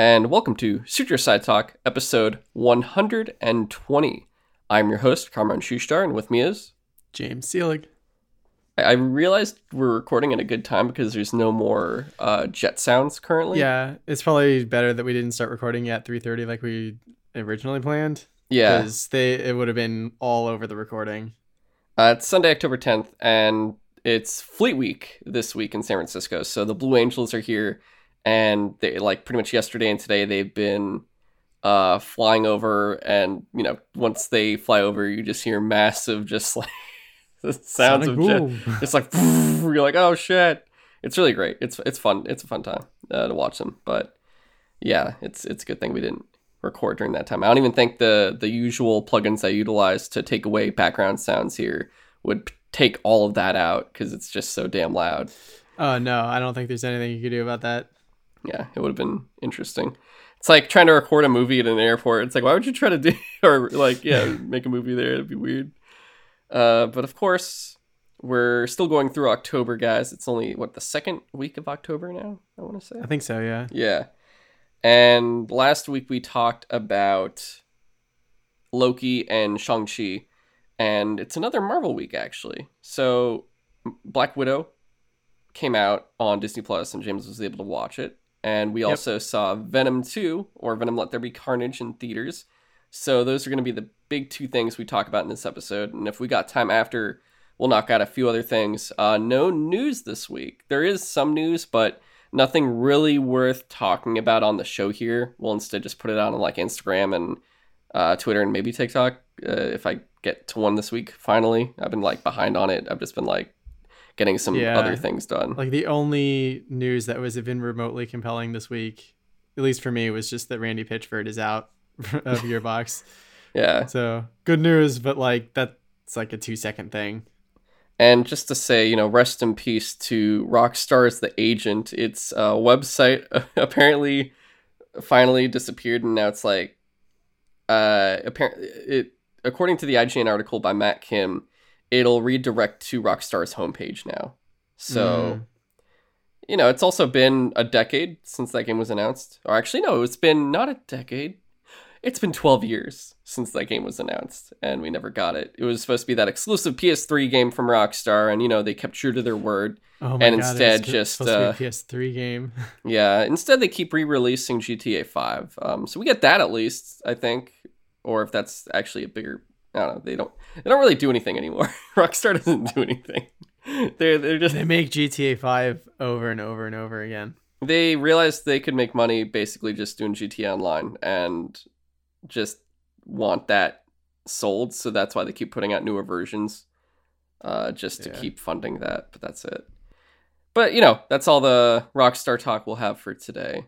and welcome to Suture Side Talk, episode 120. I'm your host, Kamran Shushtar, and with me is James Seelig. I I realized we're recording at a good time because there's no more uh, jet sounds currently. Yeah, it's probably better that we didn't start recording at 3:30 like we originally planned. Yeah. because they it would have been all over the recording. Uh, it's Sunday, October 10th, and it's Fleet Week this week in San Francisco. So the Blue Angels are here, and they like pretty much yesterday and today they've been uh flying over and you know once they fly over you just hear massive just like the sounds Sonic of jet it's like you're like oh shit. It's really great. It's it's fun. It's a fun time uh, to watch them. But yeah it's it's a good thing we didn't record during that time. I don't even think the the usual plugins i utilize to take away background sounds here would p- take all of that out because it's just so damn loud. Oh no, I don't think there's anything you could do about that. Yeah it would have been interesting. It's like trying to record a movie at an airport. It's like why would you try to do or like yeah make a movie there? It'd be weird. Uh but of course we're still going through october guys. It's only what the second week of october now i want to say? I think so, yeah. yeah. And last week we talked about loki and shang-chi and it's another marvel week actually. So black widow came out on disney plus and james was able to watch it and we Yep. also saw venom 2 or venom let there be carnage in theaters. So those are going to be the big two things we talk about in this episode. And if we got time after we'll knock out a few other things. Uh, no news this week. There is some news but nothing really worth talking about on the show here. We'll instead just put it out on like instagram and uh, twitter and maybe tiktok uh, if i get to one this week finally. I've been like behind on it. I've just been like getting some Yeah. other things done Like the only news that was even remotely compelling this week, at least for me, was just that Randy Pitchford is out of Gearbox. yeah so good news, but like that's like a two second thing. And just to say, you know, rest in peace to Rockstar's The Agent. Its uh, website apparently finally disappeared, and now it's like, uh, apparently, it according to the IGN article by Matt Kim, it'll redirect to Rockstar's homepage now. So, Mm. you know, it's also been a decade since that game was announced. Or actually, no, it's been not a decade. It's been 12 years since that game was announced, and we never got it. It was supposed to be that exclusive PS3 game from Rockstar, and you know they kept true to their word. Oh my And god, instead just, uh, to be a PS3 game. Yeah, instead they keep re-releasing GTA 5. Um, so we get that at least, I think, or if that's actually a bigger. I don't know. They don't. They don't really do anything anymore. Rockstar doesn't do anything. They're they're just they make GTA 5 over and over and over again. they realized they could make money basically just doing GTA Online and just want that sold. So that's why they keep putting out newer versions, uh, just to Yeah. keep funding that. But that's it. But you know, that's all the Rockstar talk we'll have for today.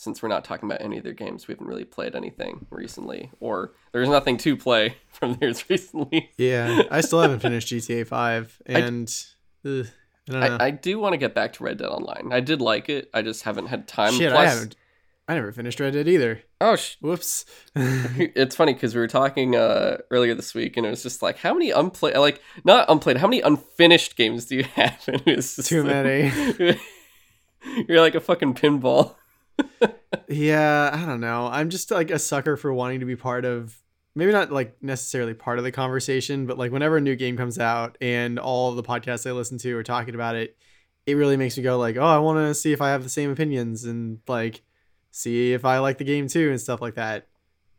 Since we're not talking about any of their games, we haven't really played anything recently, or there's nothing to play from theirs recently. Yeah, I still haven't finished GTA 5 I- and ugh, I don't know. I, I do want to get back to Red Dead Online. I did like it. I just haven't had time. Shit, Plus, I haven't I never finished Red Dead either. Oh, sh- Whoops. it's funny because we were talking uh, earlier this week, and it was just like, how many unplayed, like not unplayed, how many unfinished games do you have? And it was Too like- many. You're like a fucking pinball. Yeah, I don't know. I'm just like a sucker for wanting to be part of maybe not like necessarily part of the conversation, but like whenever a new game comes out and all the podcasts I listen to are talking about it, it really makes me go like, "Oh, I want to see if I have the same opinions and like see if I like the game too and stuff like that."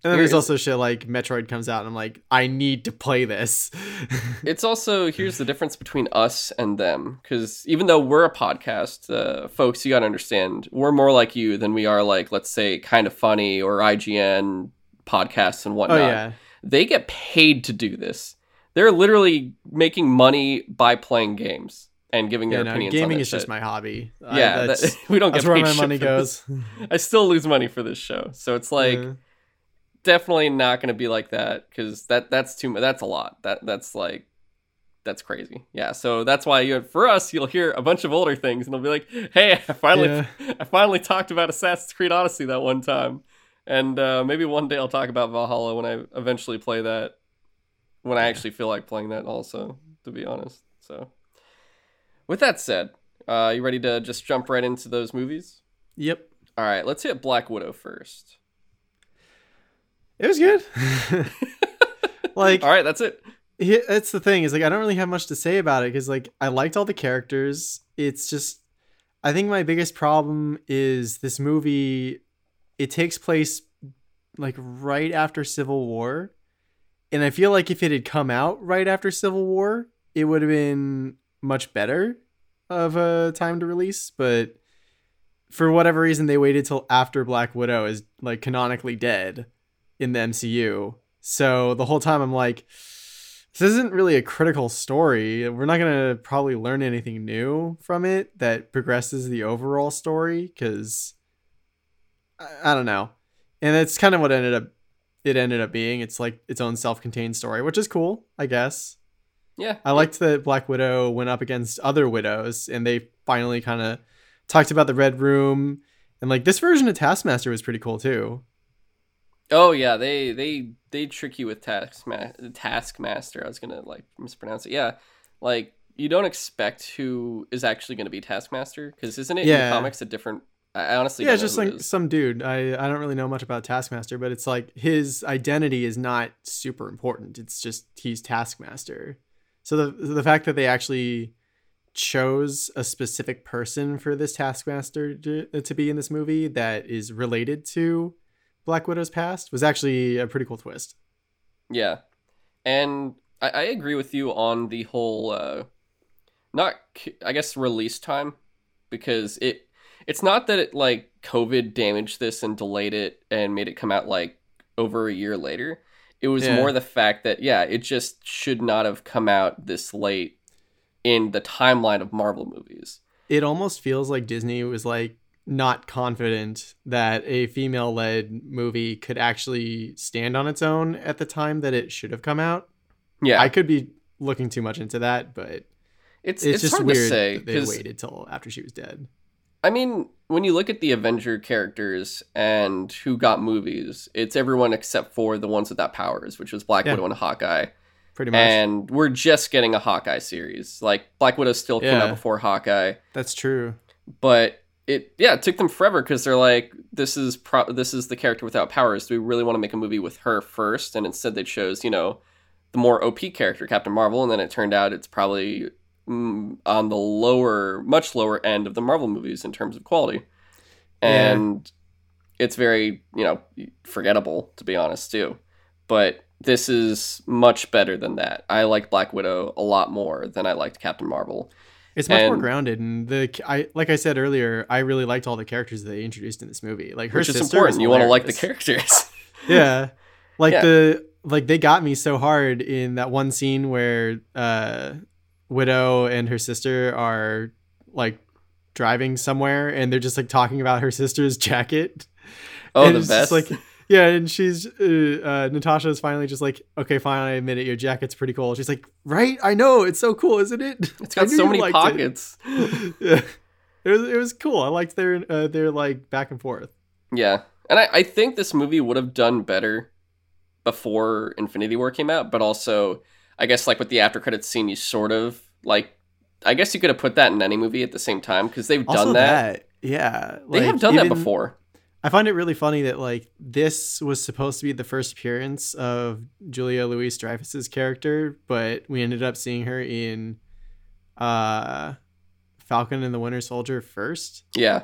And then there's also shit like Metroid comes out and I'm like, "I need to play this." It's also here's the difference between us and them because even though we're a podcast, uh, folks, you gotta understand we're more like you than we are like let's say Kinda Funny or IGN podcasts and whatnot. oh whatnot. yeah. they get paid to do this. They're literally making money by playing games and giving Yeah, their no, opinions. on gaming that is just my hobby. I- yeah. that's, that- we don't get that's where paid my money for goes. this. I still lose money for this show, so it's like Yeah. Definitely not going to be like that because that that's too much. That's a lot. That that's like that's crazy. Yeah. So that's why you for us you'll hear a bunch of older things and they'll be like, "Hey, I finally Yeah. I finally talked about Assassin's Creed Odyssey that one time." And uh, maybe one day I'll talk about Valhalla when I eventually play that. When I actually feel like playing that, also, to be honest. So, with that said, uh, you ready to just jump right into those movies? Yep. All right, let's hit Black Widow first. It was good. like All right, that's it. Yeah, that's the thing is like I don't really have much to say about it because like I liked all the characters. It's just I think my biggest problem is this movie. It takes place like right after Civil War, and I feel like if it had come out right after Civil War, it would have been much better of a time to release. But for whatever reason, they waited till after Black Widow is like canonically dead in the MCU. So the whole time I'm like this isn't really a critical story. We're not going to probably learn anything new from it that progresses the overall story because I, I, don't know. And that's kind of what ended up it ended up being. It's like its own self-contained story, which is cool, I guess. Yeah. I liked that Black Widow went up against other widows and they finally kind of talked about the Red Room and like this version of Taskmaster was pretty cool too. Oh yeah, they they they trick you with Taskmaster. Taskmaster. I was gonna like mispronounce it. Yeah, like you don't expect who is actually gonna be Taskmaster because isn't it Yeah. in the comics a different? I honestly yeah, it's just like some dude. I I don't really know much about Taskmaster, but it's like his identity is not super important. It's just he's Taskmaster. So the the fact that they actually chose a specific person for this Taskmaster to, to be in this movie that is related to Black Widow's past was actually a pretty cool twist. Yeah, and I, I agree with you on the whole, uh, not I guess release time, because it it's not that it like COVID damaged this and delayed it and made it come out like over a year later. It was Yeah. more the fact that yeah, it just should not have come out this late in the timeline of Marvel movies. It almost feels like Disney was like not confident that a female led movie could actually stand on its own at the time that it should have come out. Yeah, I could be looking too much into that, but it's it's, it's, just hard weird to say that they waited till after she was dead. I mean, when you look at the Avenger characters and who got movies, it's everyone except for the ones without powers, which was Black Yeah. Widow and Hawkeye. Pretty much. And we're just getting a Hawkeye series. Like Black Widow still came out before Hawkeye, That's true. but it yeah, it took them forever because they're like, this is pro- this is the character without powers. Do we really want to make a movie with her first? And instead they chose, you know, the more OP character, Captain Marvel, and then it turned out it's probably mm, on the lower, much lower end of the Marvel movies in terms of quality, Yeah. and it's very you know forgettable to be honest too. But this is much better than that. I like Black Widow a lot more than I liked Captain Marvel. It's much more grounded, and the I like I said earlier, I really liked all the characters that they introduced in this movie. Like her which is sister important. was You want to like the characters. yeah like Yeah. the like they got me so hard in that one scene where uh widow and her sister are like driving somewhere and they're just like talking about her sister's jacket oh, And the best. like yeah and she's uh, uh natasha is finally just like okay fine i admit it your jacket's pretty cool she's like right i know it's so cool isn't it it's got so many liked it." pockets. yeah it was it was cool i liked their uh, their like back and forth Yeah. And I, I think this movie would have done better before Infinity War came out, but also I guess like with the after credits scene you sort of like I guess you could have put that in any movie at the same time because they've also done that. yeah They like, have done that before. I find it really funny that like this was supposed to be the first appearance of Julia Louis Dreyfus's character, but we ended up seeing her in uh Falcon and the Winter Soldier first. Yeah.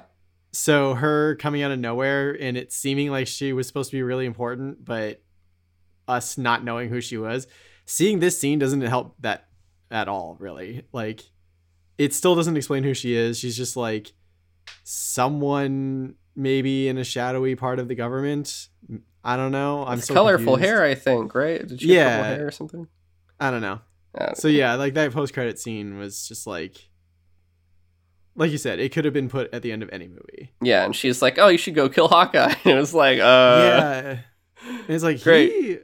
So her coming out of nowhere and it seeming like she was supposed to be really important, but us not knowing who she was, seeing this scene doesn't help that at all, really. Like it still doesn't explain who she is. She's just like someone maybe in a shadowy part of the government. I don't know. I'm so colorful confused. hair, I think, right? Did she have Yeah. purple hair or something? I don't know. I don't So know. yeah, like that post credit scene was just like like you said, it could have been put at the end of any movie. Yeah, and she's like, "Oh, you should go kill Hawkeye." And it was like, uh, yeah. And it's like Great. he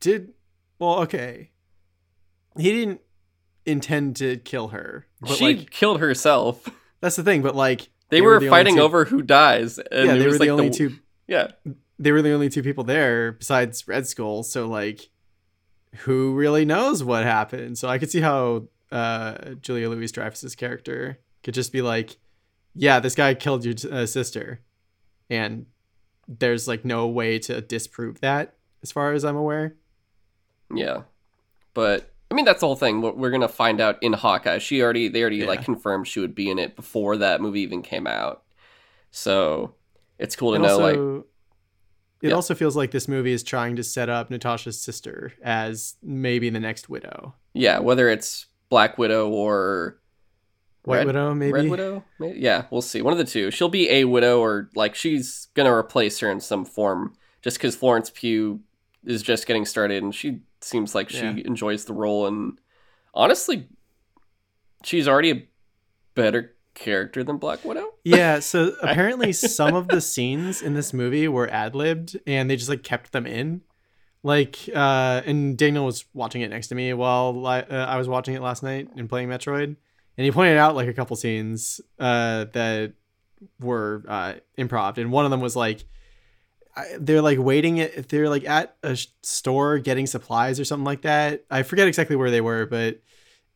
did well, okay. He didn't intend to kill her. But she like killed herself. that's the thing, but like They, They were, were the fighting over who dies, and yeah, they was were like the two Yeah, they were the only two people there besides Red Skull, so like who really knows what happened? So I could see how uh Julia Louis Dreyfus's character could just be like, yeah, this guy killed your uh, sister. and there's like no way to disprove that as far as I'm aware. Yeah, but I mean that's the whole thing. We're we're gonna find out in Hawkeye. She already they already Yeah. like confirmed she would be in it before that movie even came out. So it's cool to It know also, like it Yeah. also feels like this movie is trying to set up Natasha's sister as maybe the next widow. yeah whether it's Black Widow or White Red- Widow, maybe. Red Widow. Maybe? Yeah, we'll see. One of the two. She'll be a widow or like she's gonna replace her in some form. Just because Florence Pugh is just getting started and she seems like she Yeah. enjoys the role and honestly, she's already a better character than Black Widow. Yeah, so apparently some of the scenes in this movie were ad libbed and they just like kept them in. Like, uh, and Daniel was watching it next to me while uh, I was watching it last night and playing Metroid, and he pointed out like a couple scenes uh, that were uh, improv, and one of them was like I- they're like waiting at they're like at a store getting supplies or something like that. I forget exactly where they were, but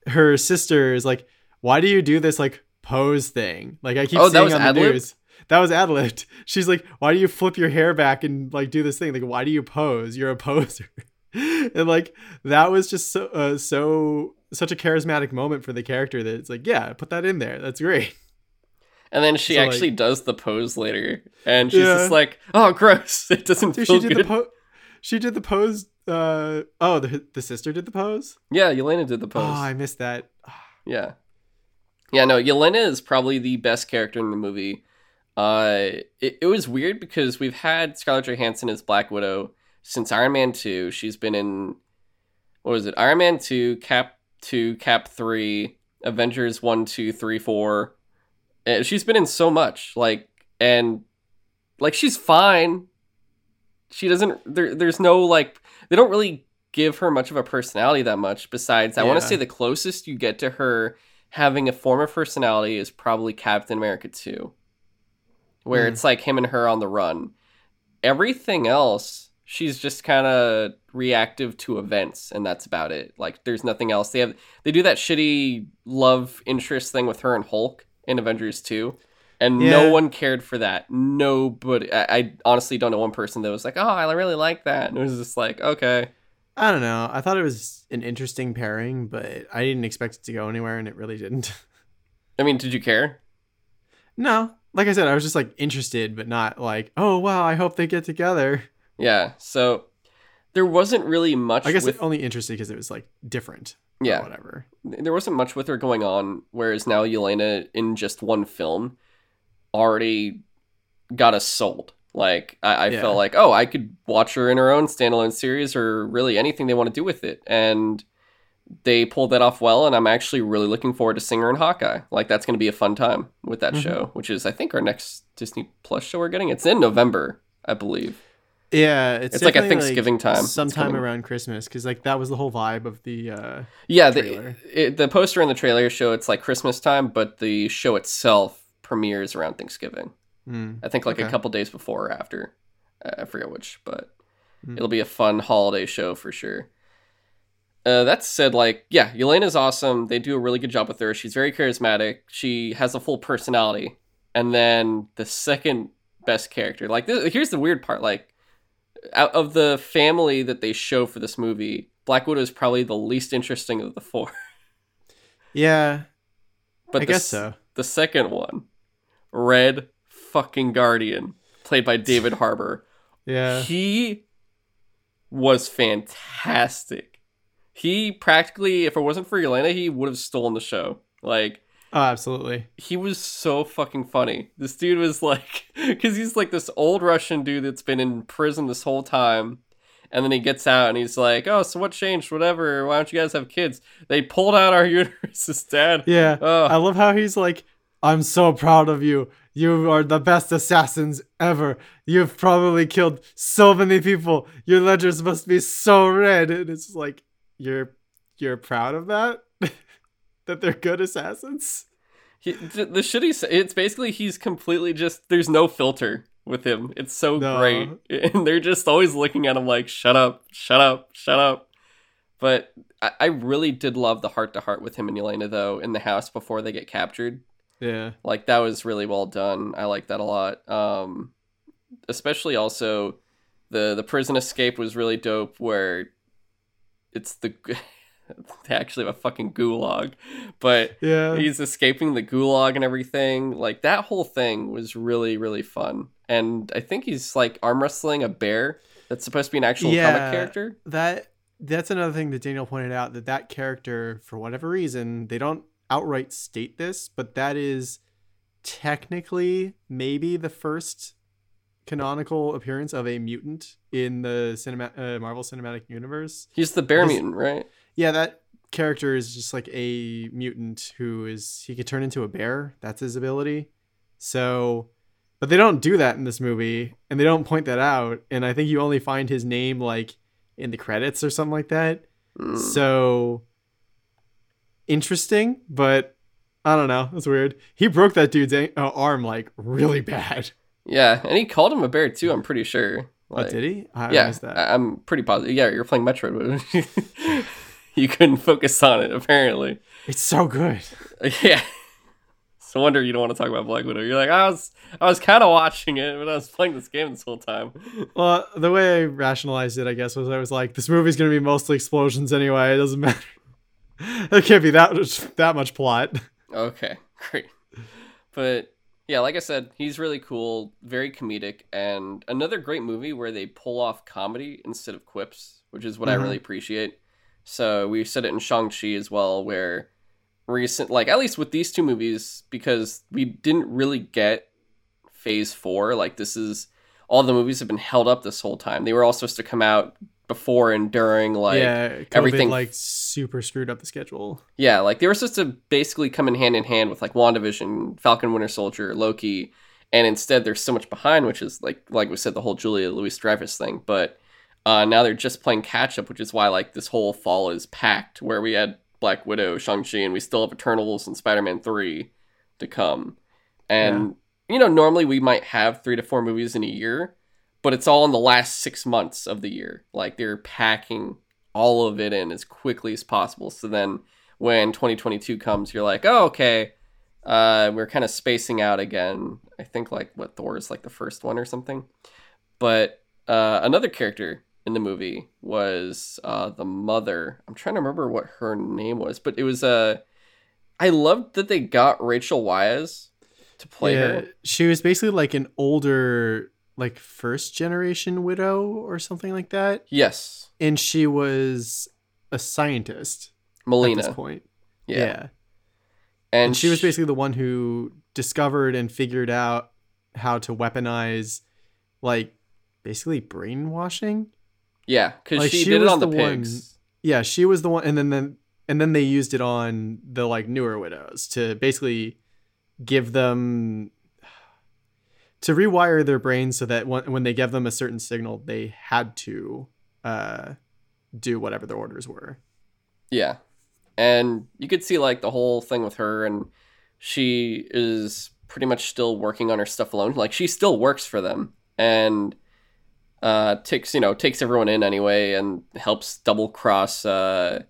her sister is like, "Why do you do this like pose thing?" Like I keep Oh, that seeing was on the ad-libbed? news. That was ad libbed. She's like, "Why do you flip your hair back and like do this thing? Like, why do you pose? You're a poser." and like that was just so uh, so such a charismatic moment for the character that it's like, yeah, put that in there. That's great. And then she So, like- actually does the pose later, and she's Yeah. just like, "Oh, gross! It doesn't Dude, feel she did good." the po- she did the pose. Uh oh, the the sister did the pose. yeah, Yelena did the pose. Oh, I missed that. Yeah. Yeah, no, Yelena is probably the best character in the movie. Uh it, it was weird because we've had Scarlett Johansson as Black Widow since Iron Man 2. She's been in what was it? Iron Man 2, Cap 2, Cap 3, Avengers 1, 2, 3, 4. And she's been in so much like and like she's fine. She doesn't there there's no like they don't really give her much of a personality that much besides I want to say the closest you get to her having a form of personality is probably Captain America 2 where Hmm. it's like him and her on the run. Everything else she's just kind of reactive to events and that's about it. Like there's nothing else. They have they do that shitty love interest thing with her and Hulk in Avengers 2 and no one cared for that. Nobody I, I honestly don't know one person that was like, "Oh, I really like that." And it was just like, "Okay." I don't know. I thought it was an interesting pairing, but I didn't expect it to go anywhere, and it really didn't. I mean, did you care? no, like I said, I was just like interested, but not like, oh wow, I hope they get together. Yeah. So there wasn't really much I guess with only interested because it was like different. Yeah. whatever. there wasn't much with her going on whereas now Yelena in just one film already got us sold like i, I Yeah. felt like oh i could watch her in her own standalone series or really anything they want to do with it and they pulled that off well and i'm actually really looking forward to singer and hawkeye like that's going to be a fun time with that Mhm. show which is i think our next disney plus show we're getting it's in november i believe Yeah, it's, It's like a Thanksgiving time. Sometime around Christmas, because like that was the whole vibe of the. uh Yeah, the, it, the poster and the trailer show it's like Christmas time, but the show itself premieres around Thanksgiving. hmm. I think like a couple days before or after. Uh, I forget which, but Hmm. it'll be a fun holiday show for sure. Uh, that said, like, yeah, Yelena's awesome. They do a really good job with her. She's very charismatic. She has a full personality. And then the second best character, like, this, here's the weird part. Like, out of the family that they show for this movie, Black Widow is probably the least interesting of the four. Yeah, But I the, guess so. The second one, Red fucking Guardian, played by David Harbour. Yeah, He was fantastic. He practically, if it wasn't for Yelena, he would have stolen the show. Like, oh, absolutely. he was so fucking funny. This dude was like, because he's like this old Russian dude that's been in prison this whole time. And then he gets out and he's like, oh, so what changed? Whatever. Why don't you guys have kids? They pulled out our uteruses, dad. Yeah, Oh. I love how he's like, "I'm so proud of you. You are the best assassins ever. You've probably killed so many people. Your ledgers must be so red." And it's like, you're you're proud of that. That they're good assassins. He, th- the shit he's it's basically he's completely just there's no filter with him. It's so No. great, and they're just always looking at him like shut up, shut up, shut up. But I, I really did love the heart to heart with him and Yelena though in the house before they get captured. Yeah. Like that was really well done. I like that a lot. Um, especially also the the prison escape was really dope. Where it's the they actually have a fucking gulag, but Yeah. he's escaping the gulag and everything. Like that whole thing was really really fun. And I think he's like arm wrestling a bear that's supposed to be an actual Yeah. comic character. that that's another thing that Daniel pointed out that that character for whatever reason they don't outright state this but that is technically maybe the first canonical appearance of a mutant in the cinema uh, Marvel Cinematic Universe. He's the bear This- mutant, right? Yeah, that character is just like a mutant who is he could turn into a bear. That's his ability. So but they don't do that in this movie and they don't point that out and I think you only find his name like in the credits or something like that. Mm. So interesting, but I don't know. That's weird. He broke that dude's a- uh, arm like really bad. Yeah, and he called him a bear too. I'm pretty sure. What did he? I yeah, that. I- I'm pretty positive. Yeah, you're playing Metroid. you couldn't focus on it apparently. it's so good. Yeah. It's So wonder you don't want to talk about Black Widow. You're like, I was, I was kind of watching it, but I was playing this game this whole time. Well, the way I rationalized it, I guess, was I was like, this movie's gonna be mostly explosions anyway. It doesn't matter. There can't be that much, that much plot. Okay, great. But yeah, like I said, he's really cool, very comedic, and another great movie where they pull off comedy instead of quips, which is what I Mhm. really appreciate. So we said it in Shang-Chi as well, where recent, like at least with these two movies, because we didn't really get phase four, like this is all the movies have been held up this whole time. They were all supposed to come out before and during, like yeah, COVID, everything- like super screwed up the schedule. yeah, like they were supposed to basically come in hand in hand with like WandaVision, Falcon Winter Soldier, Loki, and instead they're so much behind, which is like like we said, the whole Julia Louis Dreyfus thing. But uh, now they're just playing catch up, which is why like this whole fall is packed, where we had Black Widow, Shang Chi, and we still have Eternals and Spider Man three to come. And you know, normally we might have three to four movies in a year, but it's all in the last six months of the year. Like they're packing all of it in as quickly as possible. So then when 2022 comes, you're like, oh, okay, uh, we're kind of spacing out again. I think like what Thor is like the first one or something. But uh, another character in the movie was uh, the mother. I'm trying to remember what her name was, but it was Uh, I loved that they got Rachel Weisz to play yeah, her. she was basically like an older, like first generation widow or something like that, Yes, and she was a scientist at this point. Yeah. yeah. And, and she was basically the one who discovered and figured out how to weaponize like basically brainwashing yeah, because like, she, she did it was on the, the one- yeah she was the one and then then and then they used it on the like newer widows to basically give them to rewire their brains so that when, when they gave them a certain signal they had to uh do whatever their orders were Yeah. And you could see like the whole thing with her and she is pretty much still working on her stuff alone. Like she still works for them and uh takes, you know, takes everyone in anyway and helps double cross uh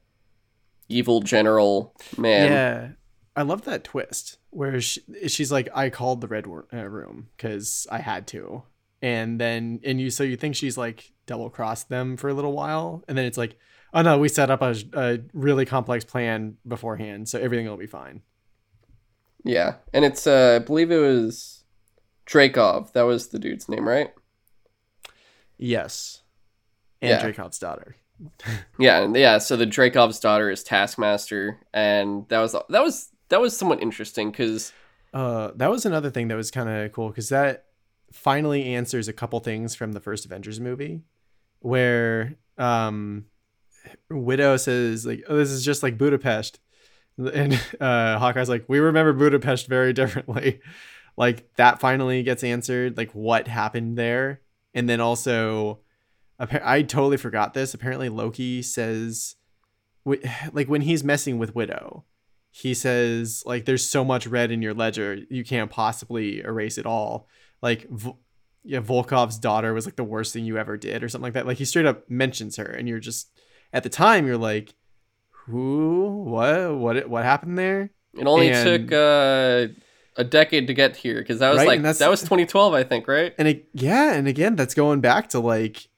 evil general man. yeah i love that twist where she, she's like i called the red wor- uh, room because i had to and then and you so you think she's like double crossed them for a little while and then it's like oh no we set up a, a really complex plan beforehand so everything will be fine Yeah. And it's uh I believe it was Dreykov. That was the dude's name, right? Yes. And Yeah. Dreykov's daughter. Yeah, yeah, so the Dreykov's daughter is Taskmaster and that was that was that was somewhat interesting cuz uh that was another thing that was kind of cool because that finally answers a couple things from the first avengers movie where um widow says like oh this is just like budapest. And uh hawkeye's like we remember budapest very differently. Like that finally gets answered like what happened there and then also i totally forgot this. Apparently loki says like when he's messing with widow he says like there's so much red in your ledger you can't possibly erase it all. Like yeah volkov's daughter was like the worst thing you ever did or something like that. Like he straight up mentions her and you're just at the time you're like who? What? What what happened there? It only And- took uh a decade to get here because that was Right, like that was 2012, I think, right? And it, yeah, and again, that's going back to like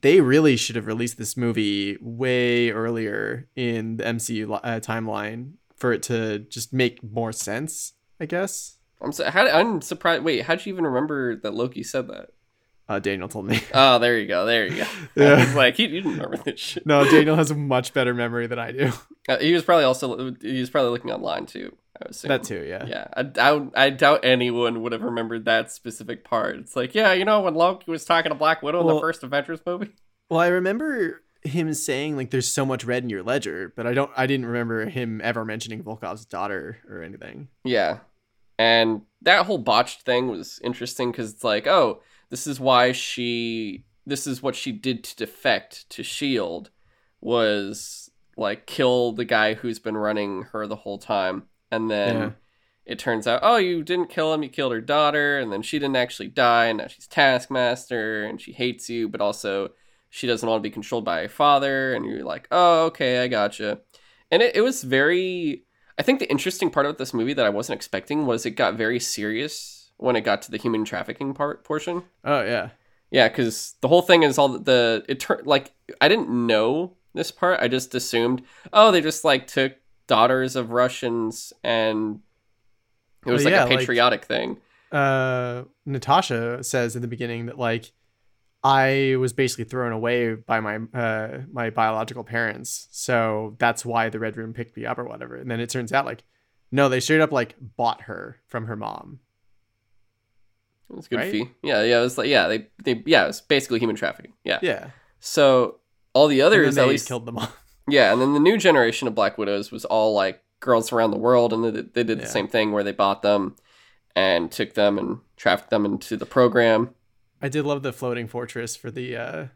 they really should have released this movie way earlier in the MCU uh, timeline for it to just make more sense. I guess. I'm so, how, I'm surprised. Wait, how'd you even remember that Loki said that? Uh, Daniel told me. Oh, there you go. There you go. I Yeah. was like, he, you didn't remember this shit. no, Daniel has a much better memory than I do. Uh, he was probably also he was probably looking online too. I was that too, yeah. Yeah, I doubt I doubt anyone would have remembered that specific part. It's like, yeah, you know, when Loki was talking to Black Widow in the first Avengers movie. Well, I remember him saying like there's so much red in your ledger, but I don't I didn't remember him ever mentioning Volkov's daughter or anything. Yeah. And that whole botched thing was interesting because it's like, oh, this is why she, this is what she did to defect to S.H.I.E.L.D. was like kill the guy who's been running her the whole time. And then Yeah. it turns out, oh, you didn't kill him, you killed her daughter. And then she didn't actually die. And now she's Taskmaster and she hates you, but also she doesn't want to be controlled by her father. And you're like, oh, okay, I gotcha. And it, it was very I think the interesting part of this movie that I wasn't expecting was it got very serious when it got to the human trafficking part portion. Oh yeah. Yeah, because the whole thing is all the it turned like I didn't know this part. I just assumed oh they just like took daughters of Russians and it was Well, like yeah, a like- patriotic thing. uh, Natasha says in the beginning that like I was basically thrown away by my uh, my biological parents, so that's why the Red Room picked me up or whatever. And then it turns out like no, they straight up like bought her from her mom. It was good right? fee. Yeah, yeah. It was like yeah they they yeah it was basically human trafficking. Yeah. Yeah, So all the others they at least killed them all. Yeah, and then the new generation of Black Widows was all like girls around the world, and they, they did the Yeah. same thing where they bought them and took them and trafficked them into the program. I did love the floating fortress for the uh,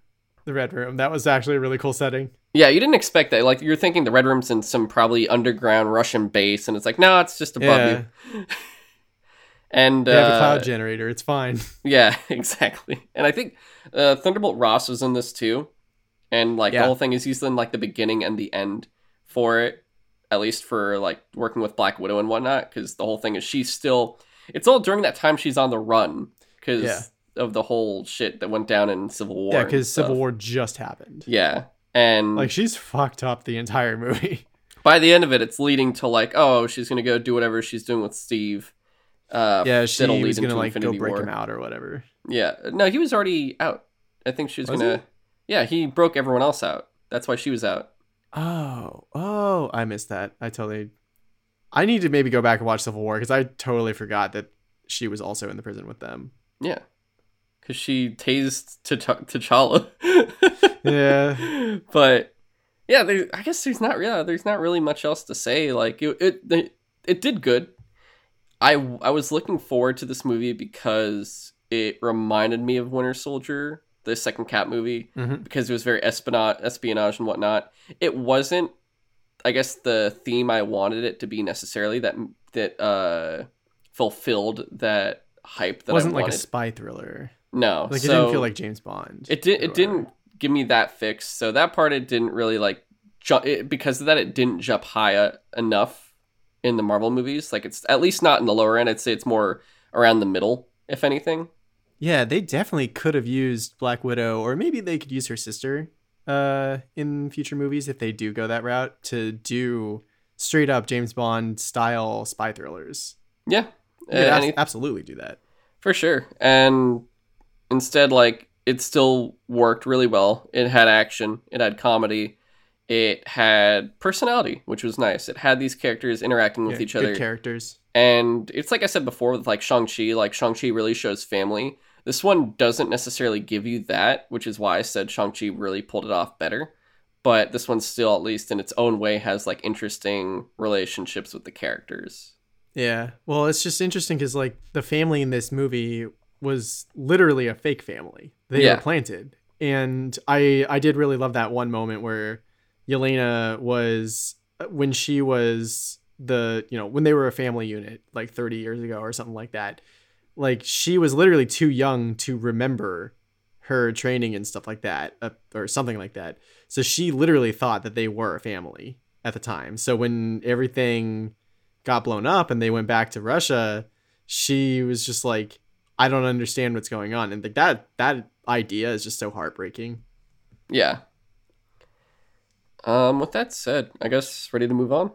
the Red Room. That was actually a really cool setting. Yeah, you didn't expect that. Like you're thinking the Red Room's in some probably underground Russian base, and it's like no, it's just above Yeah. you. and They have a uh, cloud generator. It's fine. Yeah, exactly. And I think uh, Thunderbolt Ross was in this too. And like Yeah. the whole thing is he's in like the beginning and the end for it, at least for like working with Black Widow and whatnot. Because the whole thing is she's still. It's all during that time she's on the run because Yeah. of the whole shit that went down in Civil War. yeah, because Civil. War just happened. Yeah, and Like she's fucked up the entire movie. by the end of it, it's leading to like, oh, she's gonna go do whatever she's doing with Steve. Uh, yeah, she that'll lead was gonna like go break War. him out or whatever. Yeah. No, he was already out. I think she was, Was gonna. he? Yeah, he broke everyone else out. That's why she was out. Oh, oh, I missed that. I totally. I need to maybe go back and watch Civil War because I totally forgot that she was also in the prison with them. Yeah. Because she tased T'Ch- T'Challa. Yeah. But yeah, there, I guess there's not yeah, there's not really much else to say. Like it, it, it, it did good. I I was looking forward to this movie because it reminded me of Winter Soldier, the second Cap movie. Mhm. because it was very espionage, espionage and whatnot. It wasn't, I guess, the theme I wanted it to be necessarily that that uh, fulfilled that hype that It wasn't like a spy thriller. no, Like so it didn't feel like James Bond. it did. or It didn't give me that fix. So that part it didn't really like jump it, because of that. It didn't jump high uh, enough in the Marvel movies. Like it's at least not in the lower end. I'd say it's more around the middle, if anything. Yeah, they definitely could have used Black Widow, or maybe they could use her sister uh, in future movies if they do go that route to do straight up James Bond style spy thrillers. Yeah, Uh, any- absolutely do that. For sure. And instead, like, it still worked really well. It had action, it had comedy, it had personality, which was nice. It had these characters interacting with Yeah, each other. characters. And it's like I said before with like Shang-Chi, like Shang-Chi really shows family. This one doesn't necessarily give you that, which is why I said Shang-Chi really pulled it off better. But this one still, at least in its own way, has like interesting relationships with the characters. Yeah. Well, it's just interesting because like the family in this movie was literally a fake family. They Yeah. were planted, and I I did really love that one moment where Yelena was when she was the you know when they were a family unit like 30 years ago or something like that. Like she was literally too young to remember her training and stuff like that uh, or something like that. So she literally thought that they were a family at the time. So when everything got blown up and they went back to Russia, she was just like, I don't understand what's going on, and like that that idea is just so heartbreaking. Yeah. Um, with that said, I guess ready to move on.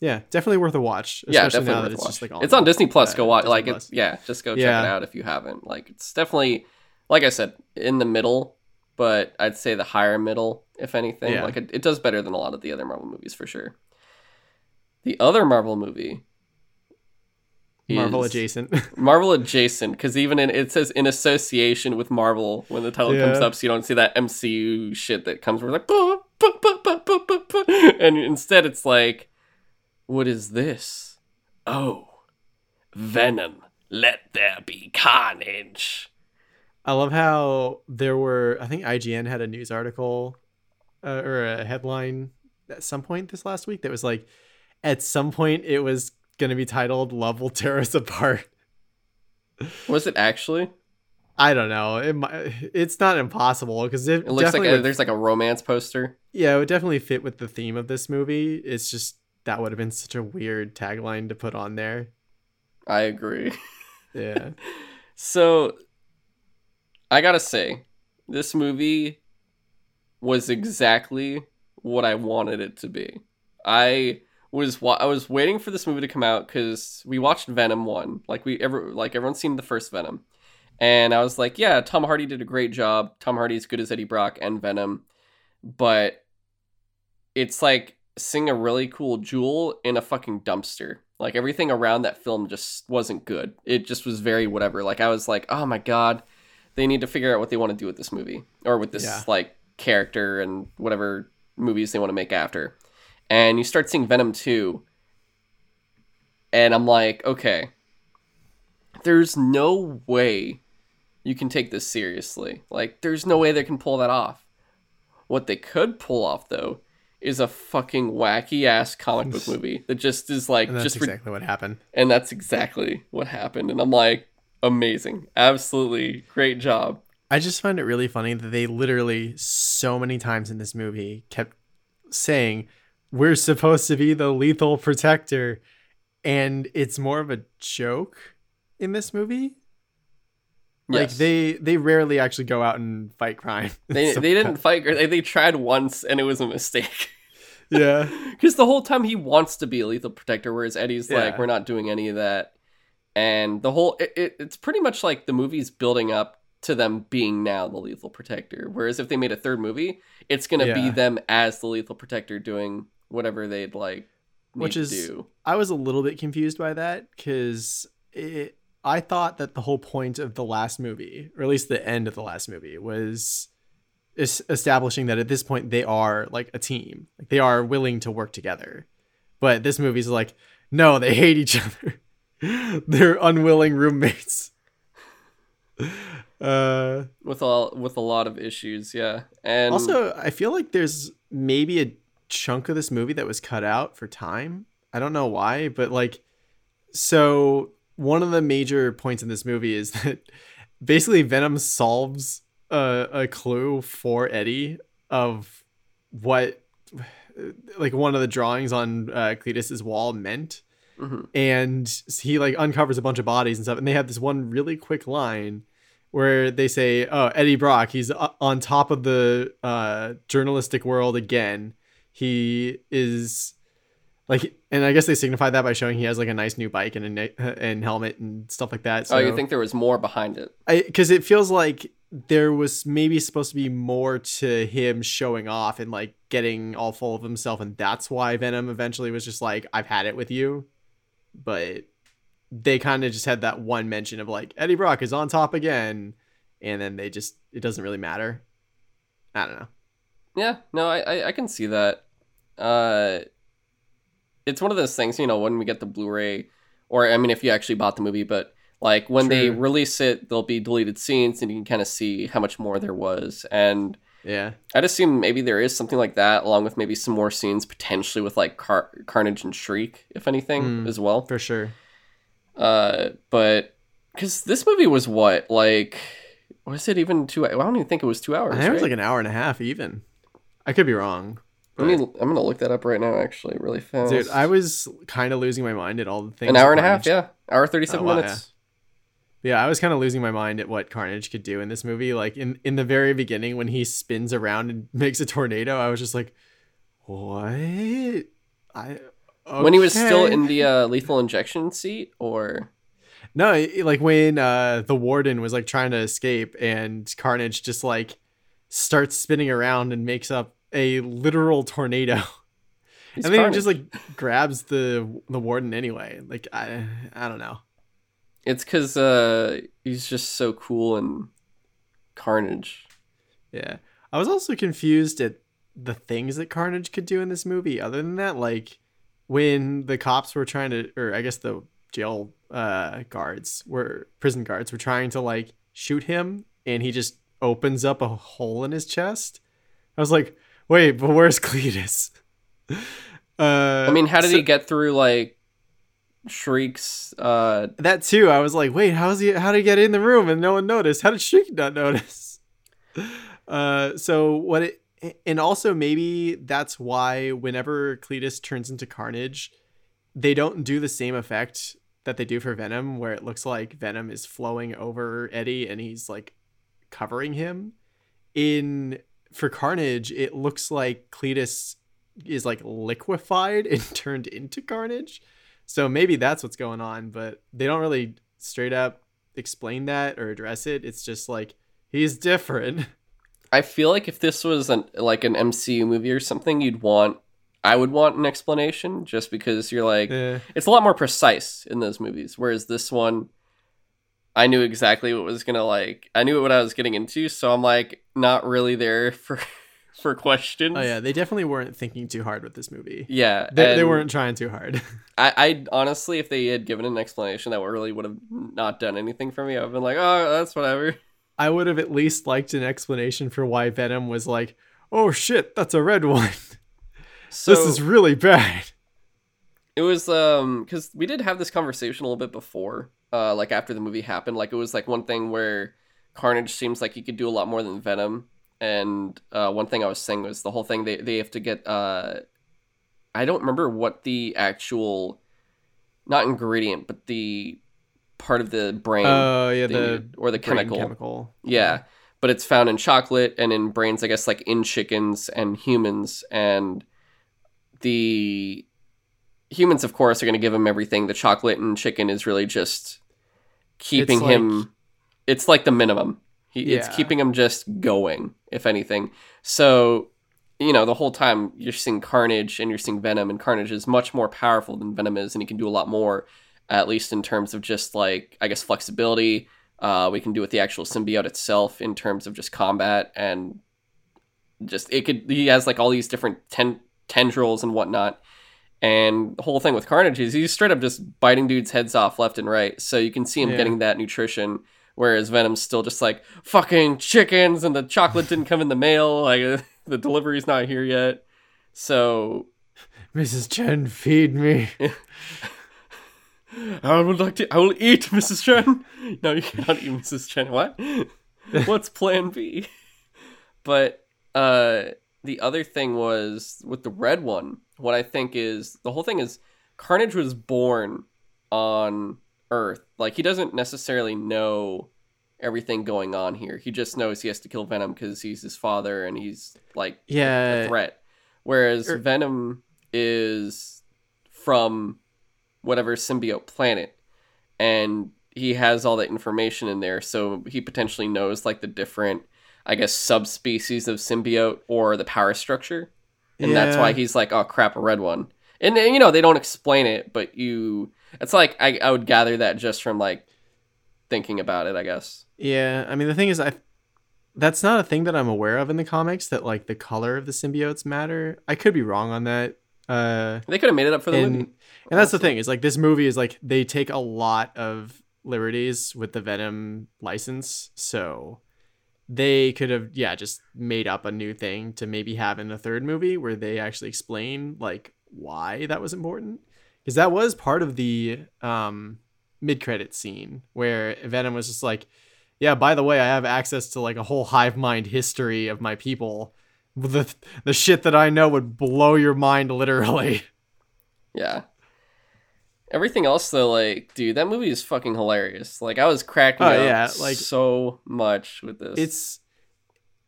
Yeah, definitely worth a watch. Yeah, especially definitely now worth that a it's watch. just like on, it's on Disney Plus. go watch. Disney Like Plus. it's yeah, just go check Yeah. it out if you haven't. Like it's definitely, like I said, in the middle, but I'd say the higher middle, if anything. Yeah. Like it, it does better than a lot of the other Marvel movies for sure. The other Marvel movie, Marvel adjacent. Marvel adjacent, because even in it says in association with Marvel when the title comes up, so you don't see that MCU shit that comes where it's like, "Bah, bah, bah, bah, bah, bah, bah," and instead it's like, what is this? Oh, Venom. Let there be carnage. I love how there were. I think IGN had a news article uh, or a headline at some point this last week that was like, at some point it was going to be titled "Love Will Tear Us Apart." Was it actually? I don't know. It mi- it's not impossible because it, It looks like a, would- there's like a romance poster. yeah, it would definitely fit with the theme of this movie. It's just that would have been such a weird tagline to put on there. I agree. Yeah, So, I gotta say, this movie was exactly what I wanted it to be. I was wa- I was waiting for this movie to come out because we watched Venom one, like we ever like everyone's seen the first Venom, and I was like, yeah, Tom Hardy did a great job. Tom Hardy's good as Eddie Brock and Venom, but it's like seeing a really cool jewel in a fucking dumpster. Like everything around that film just wasn't good. It just was very whatever. Like I was like, oh my god, they need to figure out what they want to do with this movie or with this Yeah. like character and whatever movies they want to make after. And you start seeing Venom 2 and I'm like, okay, there's no way you can take this seriously. Like there's no way they can pull that off. What they could pull off though is a fucking wacky ass comic book movie that just is like and that's just exactly what happened. and that's exactly what happened and i'm like amazing absolutely great job I just find it really funny that they literally so many times in this movie kept saying we're supposed to be the lethal protector and it's more of a joke in this movie. Like Yes. they they rarely actually go out and fight crime. they, they didn't fight they, they tried once and it was a mistake Yeah. because the whole time he wants to be a lethal protector whereas eddie's like we're not doing any of that. And the whole it, it, it's pretty much like the movie's building up to them being now the lethal protector. Whereas if they made a third movie it's gonna be them as the lethal protector doing whatever they'd like Which to is- do. I was a little bit confused by that because I thought that the whole point of the last movie, or at least the end of the last movie, was es- establishing that at this point they are like a team, like they are willing to work together. But this movie's like, no, they hate each other. They're unwilling roommates. Uh, with all with a lot of issues yeah and also, I feel like there's maybe a chunk of this movie that was cut out for time. I don't know why, but like, so one of the major points in this movie is that basically Venom solves a, a clue for Eddie of what, like, one of the drawings on uh, Cletus's wall meant. Mhm. And he like uncovers a bunch of bodies and stuff. And they have this one really quick line where they say, "Oh, Eddie Brock, he's on top of the uh, journalistic world again. He is like, and I guess they signify that by showing he has like a nice new bike and a and helmet and stuff like that. So oh you think there was more behind it because it feels like there was maybe supposed to be more to him showing off and like getting all full of himself, and that's why Venom eventually was just like, "I've had it with you," but they kind of just had that one mention of like Eddie Brock is on top again, and then they just it doesn't really matter. I don't know. Yeah, no, I, I, I can see that. Uh, it's one of those things, you know, when we get the Blu-ray, or I mean, if you actually bought the movie, but like when they release it, there'll be deleted scenes, and you can kind of see how much more there was. And Yeah, I'd assume maybe there is something like that, along with maybe some more scenes potentially with like Car- Carnage and Shriek, if anything, Mm. as well. for sure. Uh, but because this movie was what like. Was it even two? I don't even think it was two hours. I think it was right? like an hour and a half even. I could be wrong. I mean, I'm gonna look that up right now, actually, really fast. Dude, I was kind of losing my mind at all the things. an hour and a half, yeah, hour thirty-seven Oh, wow, minutes. Yeah, I was kind of losing my mind at what Carnage could do in this movie. Like in in the very beginning when he spins around and makes a tornado, I was just like, "What?" I okay. When he was still in the uh, lethal injection seat, or no, like when uh the warden was like trying to escape and Carnage just like starts spinning around and makes up a literal tornado. he's and then Carnage. he just like grabs the the warden anyway. Like I I don't know. It's because uh, he's just so cool and Carnage. Yeah. I was also confused at the things that Carnage could do in this movie. Other than that, like when the cops were trying to, or I guess the jail uh, guards were, prison guards were trying to like shoot him and he just opens up a hole in his chest. I was like, wait, but where's Cletus? Uh, I mean, how did so- he get through like Shriek's? Uh, that too? I was like, wait, how's he? How did he get in the room and no one noticed? How did Shriek not notice? Uh, so what it, and also maybe that's why whenever Cletus turns into Carnage, they don't do the same effect that they do for Venom, where it looks like Venom is flowing over Eddie and he's like covering him. In for Carnage, it looks like Cletus is like liquefied and turned into Carnage. So maybe that's what's going on, but they don't really straight up explain that or address it. It's just like he's different. I feel like if this was an like an MCU movie or something, you'd want. I would want an explanation, just because you're like, Eh. it's a lot more precise in those movies. Whereas this one, I knew exactly what was gonna like. I knew what I was getting into, so I'm like not really there for for questions. Oh yeah, they definitely weren't thinking too hard with this movie. yeah. They, they weren't trying too hard. I, I honestly, if they had given an explanation, that really would have not done anything for me. I've been like, oh, that's whatever. I would have at least liked an explanation for why Venom was like, "Oh shit, that's a red one. So this is really bad." it was um because we did have this conversation a little bit before, uh, like after the movie happened. Like it was like one thing where Carnage seems like he could do a lot more than Venom, and uh, one thing I was saying was the whole thing they they have to get uh, I don't remember what the actual, not ingredient, but the part of the brain. Oh yeah, they the or the chemical. chemical. Yeah, but it's found in chocolate and in brains, I guess, like in chickens and humans. And the humans, of course, are going to give him everything. The chocolate and chicken is really just keeping It's him. like- It's like the minimum. He, It's keeping him just going, if anything. So, you know, the whole time you're seeing Carnage and you're seeing Venom, and Carnage is much more powerful than Venom is, and he can do a lot more, at least in terms of just like, I guess, flexibility. Uh, we can do with the actual symbiote itself in terms of just combat and just it could. He has like all these different ten- tendrils and whatnot. And the whole thing with Carnage is he's straight up just biting dudes' heads off left and right. So you can see him Yeah. getting that nutrition, whereas Venom's still just like fucking chickens, and the chocolate didn't come in the mail. Like the delivery's not here yet. So Mrs. Chen, feed me. I would like to. I will eat Mrs. Chen. No, you cannot eat Mrs. Chen. What? What's Plan B? But uh, the other thing was with the red one. What I think is the whole thing is Carnage was born on Earth. Like he doesn't necessarily know everything going on here. He just knows he has to kill Venom because he's his father and he's like yeah a Yeah, threat. Whereas Er- Venom is from whatever symbiote planet, and he has all that information in there, so he potentially knows like the different, I guess, subspecies of symbiote or the power structure, and that's why he's like, oh crap, a red one. And, and you know they don't explain it, but you, it's like I, I would gather that just from like thinking about it, I guess. Yeah, I mean the thing is, I that's not a thing that I'm aware of in the comics. That like the color of the symbiotes matter. I could be wrong on that. Uh, They could have made it up for the and movie. and that's the thing is like this movie is like they take a lot of liberties with the Venom license, so they could have yeah just made up a new thing to maybe have in the third movie where they actually explain like why that was important because that was part of the um mid credit scene where Venom was just like yeah by the way I have access to like a whole hive mind history of my people the the shit that I know would blow your mind literally Yeah. Everything else though, like, dude, that movie is fucking hilarious. Like, I was cracking Oh, up yeah, like- so much with this. it's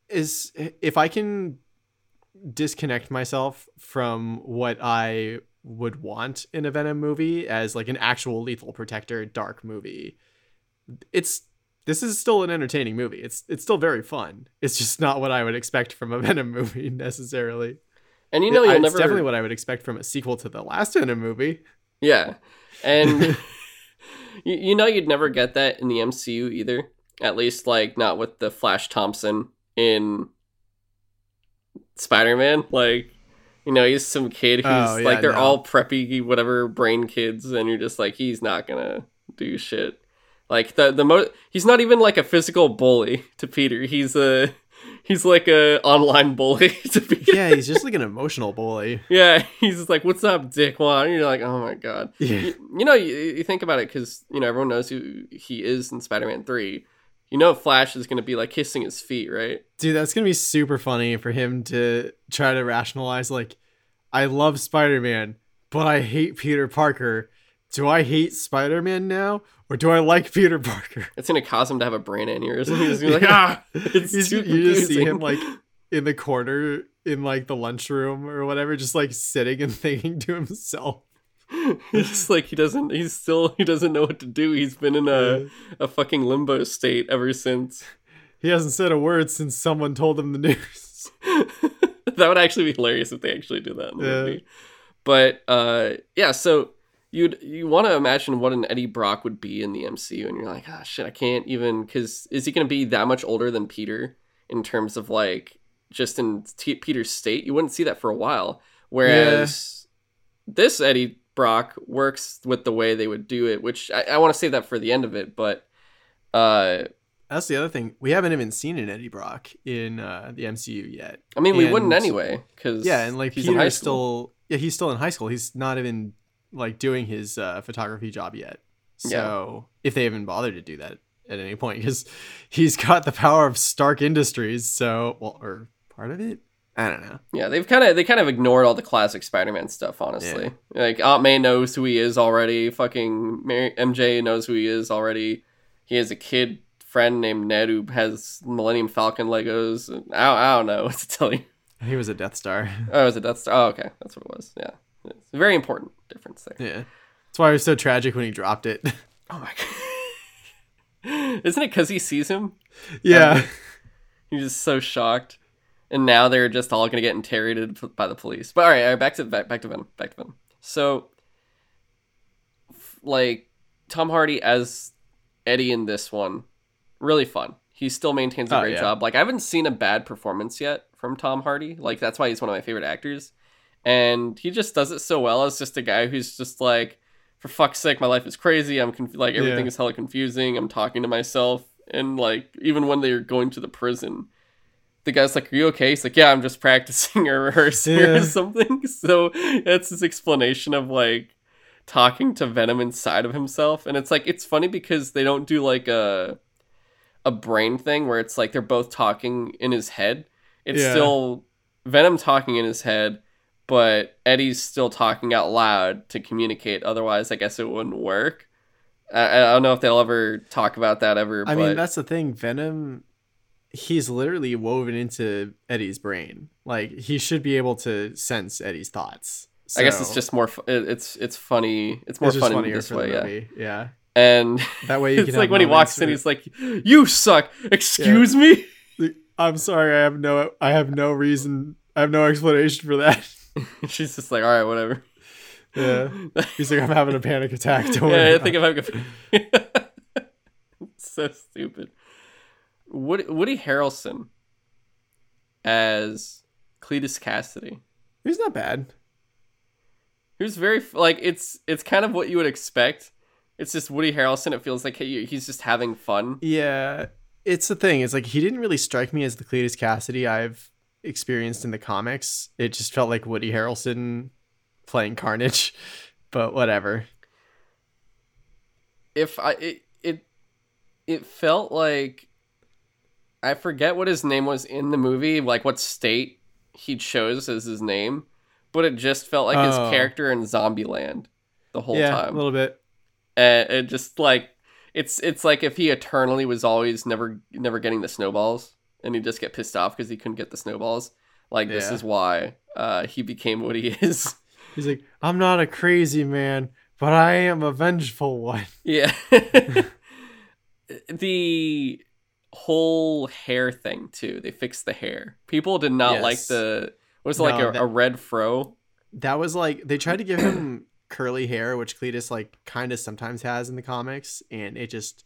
is if I can disconnect myself from what I would want in a Venom movie as like an actual lethal protector dark movie. It's this is still an entertaining movie. It's it's still very fun. It's just not what I would expect from a Venom movie necessarily. and you know you'll it's never definitely what I would expect from a sequel to the last Venom movie. Yeah. And you, you know you'd never get that in the MCU either. At least like not with the Flash Thompson in Spider-Man. Like you know, he's some kid who's Oh, yeah, like they're no. all preppy whatever brain kids and you're just like he's not to do shit. Like the the mo- he's not even like a physical bully to Peter. He's a he's like a online bully to Peter. yeah, he's just like an emotional bully. Yeah, he's just like, "What's up, Dickwad?" And you're like, "Oh my god." Yeah. You, you know, you, you think about it because you know everyone knows who he is in Spider-Man Three. You know, Flash is gonna be like kissing his feet, right? Dude, that's gonna be super funny for him to try to rationalize like, I love Spider-Man, but I hate Peter Parker. Do I hate Spider-Man now, or do I like Peter Parker? It's gonna cause him to have a brain aneurysm. He's gonna be like, Yeah. "Ah, it's He's- too you just see him like in the corner in like the lunchroom or whatever, just like sitting and thinking to himself. It's like he doesn't. He's still. He doesn't know what to do. He's been in a a fucking limbo state ever since. He hasn't said a word since someone told him the news. that would actually be hilarious if they actually did that in the Yeah. movie. But uh, yeah, so you'd you want to imagine what an Eddie Brock would be in the MCU, and you're like, ah, shit, I can't even because is he going to be that much older than Peter in terms of like just in T- Peter's state? You wouldn't see that for a while. Whereas this Eddie Brock works with the way they would do it, which I, I want to save that for the end of it, but. Uh, That's the other thing. We haven't even seen an Eddie Brock in uh, the MCU yet. I mean, we wouldn't anyway, because Yeah, and like he's Peter's still yeah, he's still in high school. He's not even like doing his uh, photography job yet. So if they even bothered to do that at any point, because he's got the power of Stark Industries, so well, or part of it. I don't know. Yeah, they've kind of they kind of ignored all the classic Spider-Man stuff. Honestly, like Aunt May knows who he is already. Fucking Mary, MJ knows who he is already. He has a kid friend named Ned who has Millennium Falcon Legos. I don't, I don't know what to tell you. He was a Death Star. Oh, it Death Star? Oh, okay, that's what it was. Yeah, it's a very important difference there. yeah, that's why it was so tragic when he dropped it. Oh my god, isn't it because he sees him? yeah, He's just so shocked. And now they're just all gonna get interrogated by the police. But all right, all right back to back, back to Venom. Back to Venom. So, f- like Tom Hardy as Eddie in this one, really fun. He still maintains a Oh, great yeah. job. Like I haven't seen a bad performance yet from Tom Hardy. Like that's why he's one of my favorite actors. And he just does it so well as just a guy who's just like, for fuck's sake, my life is crazy. I'm conf- like everything Yeah. is hella confusing. I'm talking to myself, and like even when they're going to the prison, the guy's like, "Are you okay?" He's like, "Yeah, I'm just practicing or rehearsing or something." So that's his explanation of like talking to Venom inside of himself, and it's like it's funny because they don't do like a a brain thing where it's like they're both talking in his head. It's Yeah. still Venom talking in his head, but Eddie's still talking out loud to communicate. Otherwise, I guess it wouldn't work. I, I don't know if they'll ever talk about that ever. I but mean that's the thing. Venom, he's literally woven into Eddie's brain. Like he should be able to sense Eddie's thoughts. I guess it's just more. fu- It's it's funny. It's more it's fun in this way, yeah. Yeah, And that way you it's can. like when he walks in, he's like, "You suck." Excuse me. I'm sorry, I have no I have no reason I have no explanation for that. She's just like, "All right, whatever." Yeah. He's like, I'm having a panic attack. Don't yeah, worry. I think I'm having. so stupid. Woody, Woody Harrelson as Cletus Kasady. He's not bad. He was very like it's it's kind of what you would expect. It's just Woody Harrelson. It feels like he, he's just having fun. Yeah. It's the thing. It's like he didn't really strike me as the Cletus Kasady I've experienced in the comics. It just felt like Woody Harrelson playing Carnage. But whatever. If I it it it felt like I forget what his name was in the movie, like what state he chose as his name, but it just felt like his Oh. character in Zombieland. the whole yeah, time. a little bit. and it just like it's it's like if he eternally was always never never getting the snowballs and he'd just get pissed off because he couldn't get the snowballs like this is why uh he became what he is He's like, I'm not a crazy man, but I am a vengeful one. yeah the whole hair thing too they fixed the hair people did not like the what was it, like a, that- a red fro That was like they tried to give him curly hair, which Cletus like kind of sometimes has in the comics, and it just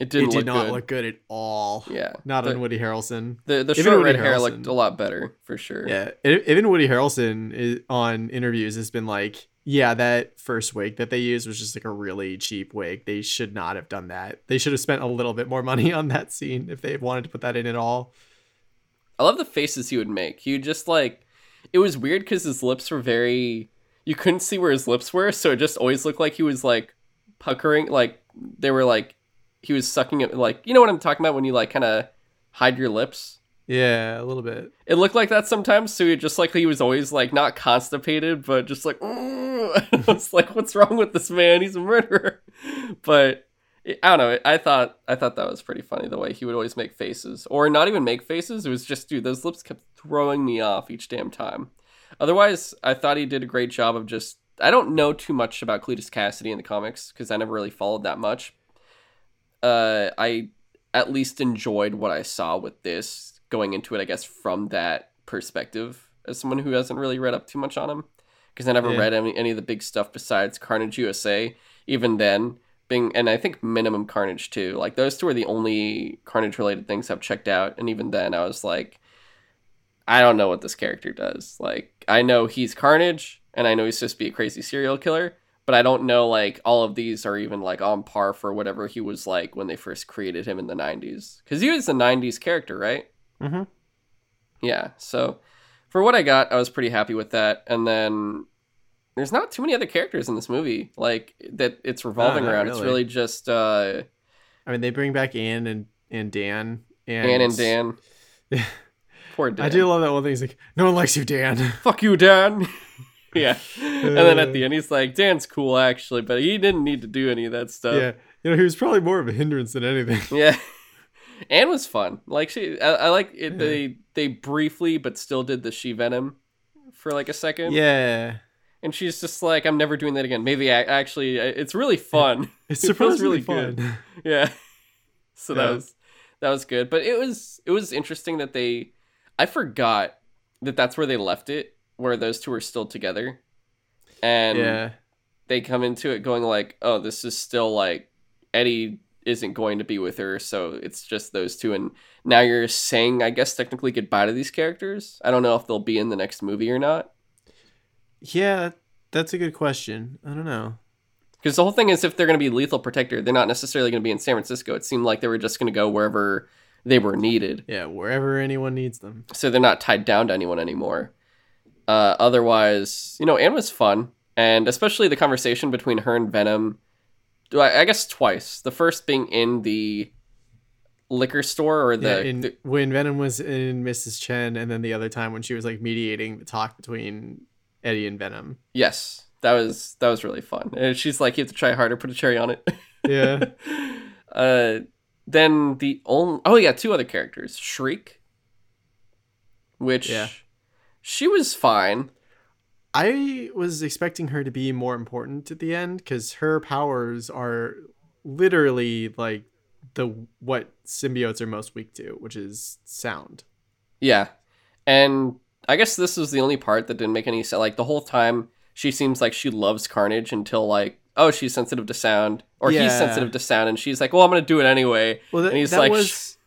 it didn't it did look not good. look good at all. yeah Not the, on Woody Harrelson. the, the short red hair looked a lot better for sure Yeah, even Woody Harrelson is, on interviews has been like, yeah, that first wig that they used was just like a really cheap wig. They should not have done that. They should have spent a little bit more money on that scene if they wanted to put that in at all. I love the faces he would make. He would just like it was weird because his lips were very you couldn't see where his lips were, so it just always looked like he was like puckering like they were like he was sucking it like you know what I'm talking about when you like kind of hide your lips. Yeah, a little bit. It looked like that sometimes, so he just like he was always like not constipated, but just like I was like, what's wrong with this man? He's a murderer. But I don't know. I thought I thought that was pretty funny the way he would always make faces, or not even make faces. It was just dude, those lips kept throwing me off each damn time. Otherwise, I thought he did a great job of just. I don't know too much about Cletus Kasady in the comics because I never really followed that much. Uh, I at least enjoyed what I saw with this going into it. I guess from that perspective, as someone who hasn't really read up too much on him, because I never Yeah. read any any of the big stuff besides Carnage USA. Even then, being and I think Minimum Carnage too. Like those two are the only Carnage related things I've checked out. And even then, I was like, I don't know what this character does. Like I know he's Carnage, and I know he's supposed to be a crazy serial killer. But I don't know like all of these are even like on par for whatever he was like when they first created him in the '90s. Because he was a '90s character, right? Mm-hmm. Yeah. So for what I got, I was pretty happy with that. And then there's not too many other characters in this movie like that it's revolving around. It's really. really just uh I mean, they bring back Anne and and Dan and Anne and Dan. Poor Dan. I do love that one thing. He's like, no one likes you, Dan. Fuck you, Dan. yeah. And then at the end, he's like, Dan's cool actually, but he didn't need to do any of that stuff. yeah, you know, he was probably more of a hindrance than anything. Yeah. Anne was fun. Like she, I, I like it. Yeah. They they briefly, but still did the she venom for like a second. yeah, And she's just like, I'm never doing that again. Maybe I, actually, it's really fun. it's It feels surprisingly really good. fun. yeah. So that was that was good, but it was it was interesting that they. I forgot that that's where they left it, where those two are still together, and yeah, they come into it going like, "Oh, this is still like Eddie isn't going to be with her, so it's just those two. And now you're saying, I guess technically goodbye to these characters. I don't know if they'll be in the next movie or not, yeah. That's a good question. I don't know. because the whole thing is if they're going to be lethal protector, they're not necessarily going to be in San Francisco. It seemed like they were just going to go wherever they were needed, Yeah, wherever anyone needs them. so they're not tied down to anyone anymore. Uh, otherwise, you know, Anne was fun, and especially the conversation between her and Venom. I I guess twice. The first being in the liquor store or the, yeah, in, the- when Venom was in Mrs. Chen, and then the other time when she was like mediating the talk between Eddie and Venom. yes, that was that was really fun. And she's like, "You have to try harder. Put a cherry on it." Yeah, uh, then the only oh yeah, two other characters, Shriek, which Yeah. she was fine. I was expecting her to be more important at the end because her powers are literally like the what symbiotes are most weak to, which is sound. Yeah. And I guess this was the only part that didn't make any sense. Like the whole time, she seems like she loves Carnage until like, oh, she's sensitive to sound, or he's sensitive to sound, and she's like, well, I'm gonna do it anyway. Well, that, And he's that like, was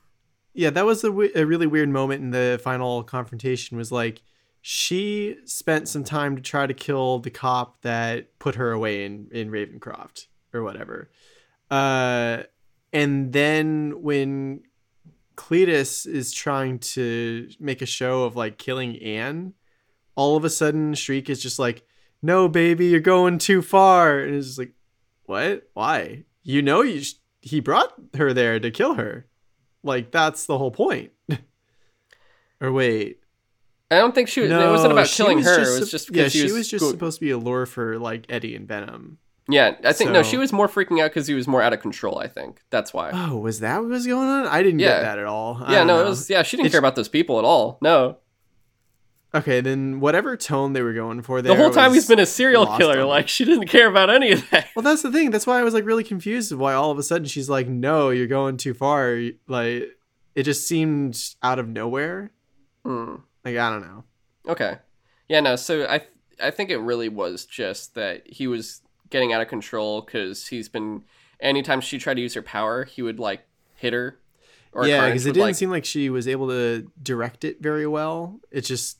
yeah, that was a, w- a really weird moment in the final confrontation. Was like she spent some time to try to kill the cop that put her away in in Ravencroft or whatever, uh, and then when Cletus is trying to make a show of like killing Anne, all of a sudden Shriek is just like, "No, baby, you're going too far," and it's like, "What? Why? You know, you sh- he brought her there to kill her. Like that's the whole point." or wait, I don't think she was. it wasn't about killing was her. just it was just yeah, because she was, was just go- supposed to be a lure for like Eddie and Venom. Yeah, I think no. She was more freaking out because he was more out of control. I think that's why. Oh, was that what was going on? I didn't Yeah. get that at all. I yeah, no, it was. Yeah, she didn't It's- care about those people at all. No, Okay, then whatever tone they were going for the whole time he's been a serial killer. Like she didn't care about any of that. Well, that's the thing. That's why I was like really confused. Why all of a sudden she's like, "No, you're going too far." Like it just seemed out of nowhere. Hmm. Like I don't know. Okay. Yeah, no. So I I think it really was just that he was getting out of control because he's been. Anytime she tried to use her power, he would like hit her. yeah, because it didn't like, seem like she was able to direct it very well. It just,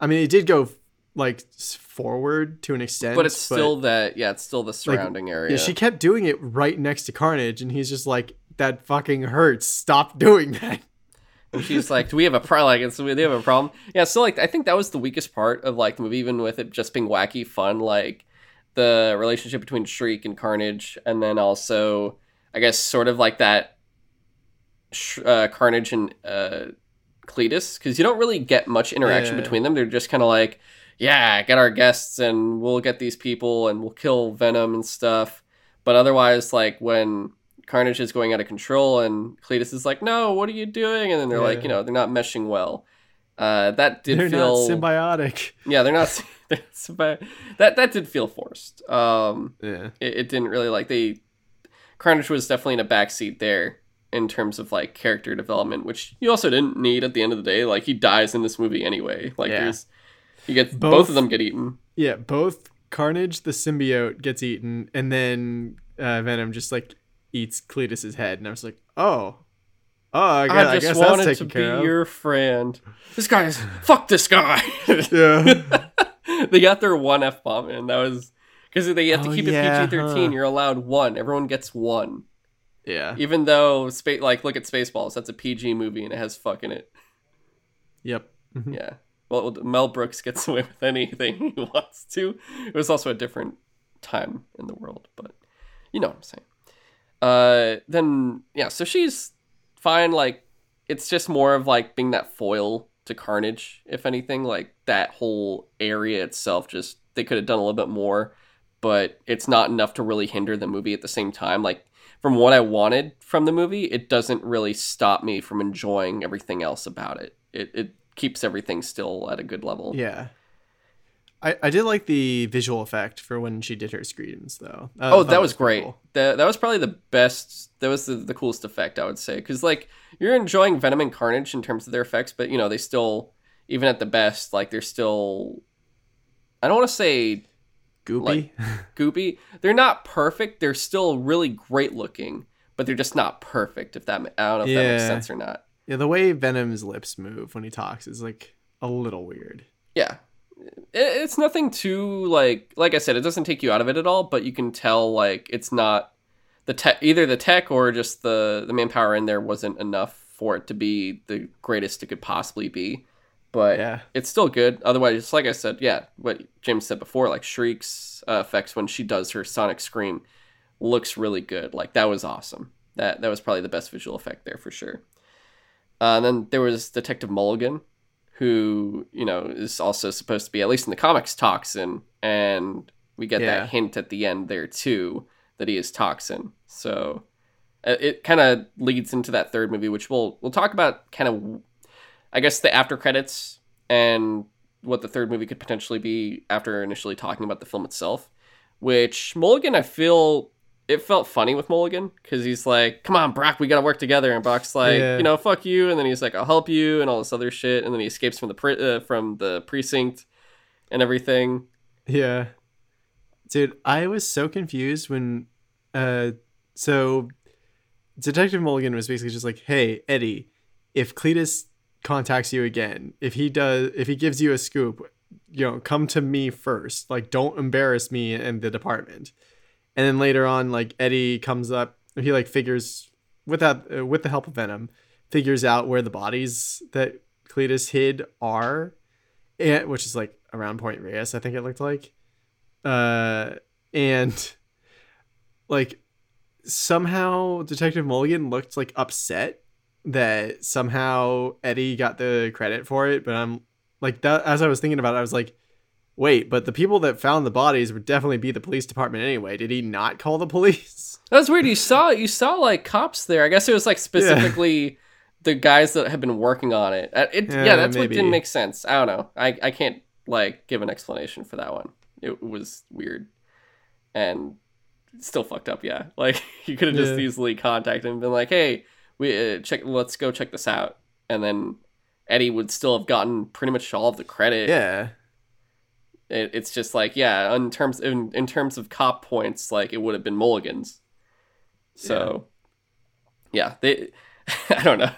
I mean, it did go like forward to an extent, But it's still that. Yeah, it's still the surrounding area. Yeah, she kept doing it right next to Carnage, and he's just like, "That fucking hurts. Stop doing that." She's like, "Do we have a problem? Like, it's, do we have a problem?" Yeah. So like, I think that was the weakest part of like the movie, even with it just being wacky fun, like the relationship between Shriek and Carnage, and then also, I guess, sort of like that uh, Carnage and uh, Cletus, because you don't really get much interaction Yeah. between them. They're just kind of like, "Yeah, get our guests, and we'll get these people, and we'll kill Venom and stuff." But otherwise, like when Carnage is going out of control, and Cletus is like, "No, what are you doing?" And then they're like, Yeah. you know, they're not meshing well. Uh, that did They're feel, not symbiotic. yeah, they're not. they're symbi- that that did feel forced. Um, Yeah. it, it didn't really like they. Carnage was definitely in a backseat there in terms of like character development, which you also didn't need at the end of the day. Like he dies in this movie anyway. Like Yeah. there's, you get both, Both- of them get eaten. Yeah, both Carnage the symbiote gets eaten, and then uh, Venom just like eats Cletus's head, and I was like, oh, oh, I, guess, I I just guess wanted that's to be of. your friend. This guy's fuck this guy. yeah, they got their one f bomb and That was because they have to Oh, keep yeah, it PG thirteen. huh. You're allowed one. Everyone gets one. yeah, Even though space, like look at Spaceballs, that's a PG movie and it has fuck in it. yep. Yeah. Mm-hmm. Well, Mel Brooks gets away with anything he wants to. It was also a different time in the world, but you know what I'm saying. Uh, then yeah, so she's fine. Like, it's just more of like being that foil to Carnage, if anything. Like that whole area itself, just they could have done a little bit more, but it's not enough to really hinder the movie at the same time. Like from what I wanted from the movie, it doesn't really stop me from enjoying everything else about it. It it keeps everything still at a good level. Yeah. I, I did like the visual effect for when she did her screams though. Oh, that it was great. cool. That that was probably the best. That was the, the coolest effect I would say because like you're enjoying Venom and Carnage in terms of their effects, but you know they still even at the best like they're still. I don't want to say Goopy. goopy. They're not perfect. They're still really great looking, but they're just not perfect. If that I don't know if that makes sense or not. yeah, the way Venom's lips move when he talks is like a little weird. It's nothing too like like I said, it doesn't take you out of it at all, but you can tell like it's not the tech either the tech or just the the manpower in there wasn't enough for it to be the greatest it could possibly be. But Yeah. it's still good. Otherwise, like I said, yeah, what James said before, like Shriek's uh, effects when she does her sonic scream looks really good. Like that was awesome. That that was probably the best visual effect there for sure. Uh, and then there was Detective Mulligan, who you know is also supposed to be at least in the comics Toxin, and we get Yeah. that hint at the end there too that he is Toxin. So uh, it kind of leads into that third movie, which we'll we'll talk about kind of, I guess the after credits and what the third movie could potentially be after initially talking about the film itself. Which Mulligan, I feel it felt funny with Mulligan because he's like, "Come on, Brock, we gotta work together," and Brock's like, Yeah. "You know, fuck you," and then he's like, "I'll help you," and all this other shit, and then he escapes from the pre- uh, from the precinct and everything. Yeah. Dude, I was so confused when uh so Detective Mulligan was basically just like, "Hey, Eddie, if Cletus contacts you again, if he does if he gives you a scoop, you know, come to me first. Like don't embarrass me in the department." And then later on like Eddie comes up, he like figures without uh, with the help of Venom, figures out where the bodies that Cletus hid are, and, which is like around Point Reyes, I think it looked like. Uh and like somehow detective mulligan looked like upset that somehow eddie got the credit for it but i'm like that as I was thinking about it, I was like, wait, but the people that found the bodies would definitely be the police department anyway. Did he not call the police? That's weird. You saw you saw like cops there. I guess it was like specifically the guys that had been working on it. Uh, it yeah, Yeah, that's what didn't make sense. I don't know. I I can't like give an explanation for that one. It was weird and still fucked up. Yeah, like you could have just Yeah. easily contacted him and been like, "Hey, we uh, check. Let's go check this out," and then Eddie would still have gotten pretty much all of the credit. Yeah. It, it's just like yeah, in terms in, in terms of cop points, like it would have been Mulligan's. So yeah, they I don't know.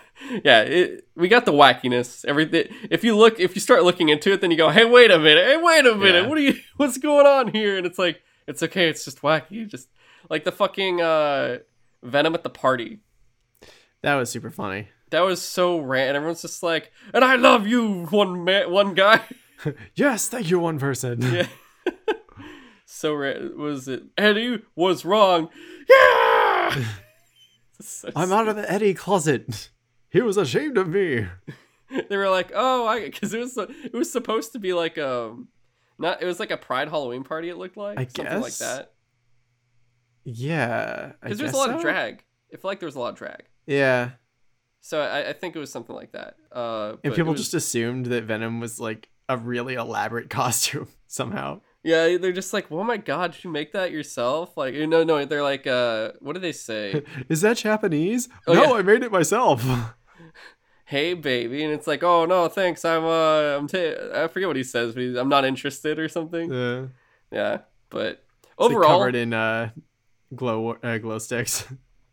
Yeah, it, we got the wackiness. Everything. If you look, if you start looking into it, then you go, "Hey, wait a minute! Hey, wait a minute! Yeah. What are you? What's going on here?" And it's like, it's okay. It's just wacky. Just like the fucking uh, Venom at the party. That was super funny. That was so random. Everyone's just like, "And I love you, one man, one guy." Yes, thank you, one person. Yeah. so was it Eddie was wrong? Yeah. So I'm out of the Eddie closet. He was ashamed of me. they were like, "Oh, I," because it was it was supposed to be like um, not it was like a Pride Halloween party. It looked like I something like that Yeah. Because there's a guess lot of drag. I feel like there was a lot of drag, Yeah. so I, I think it was something like that. Uh, And people was- just assumed that Venom was like a really elaborate costume somehow. yeah, they're just like, "Oh my god, did you make that yourself?" Like, no, no, they're like, uh, what do they say? Is that Japanese? Oh, no, yeah. I made it myself. hey baby and it's like oh no thanks i'm uh i'm ta- i forget what he says but he's, i'm not interested or something Yeah. yeah but It's, like, overall covered in uh, glow uh, glow sticks.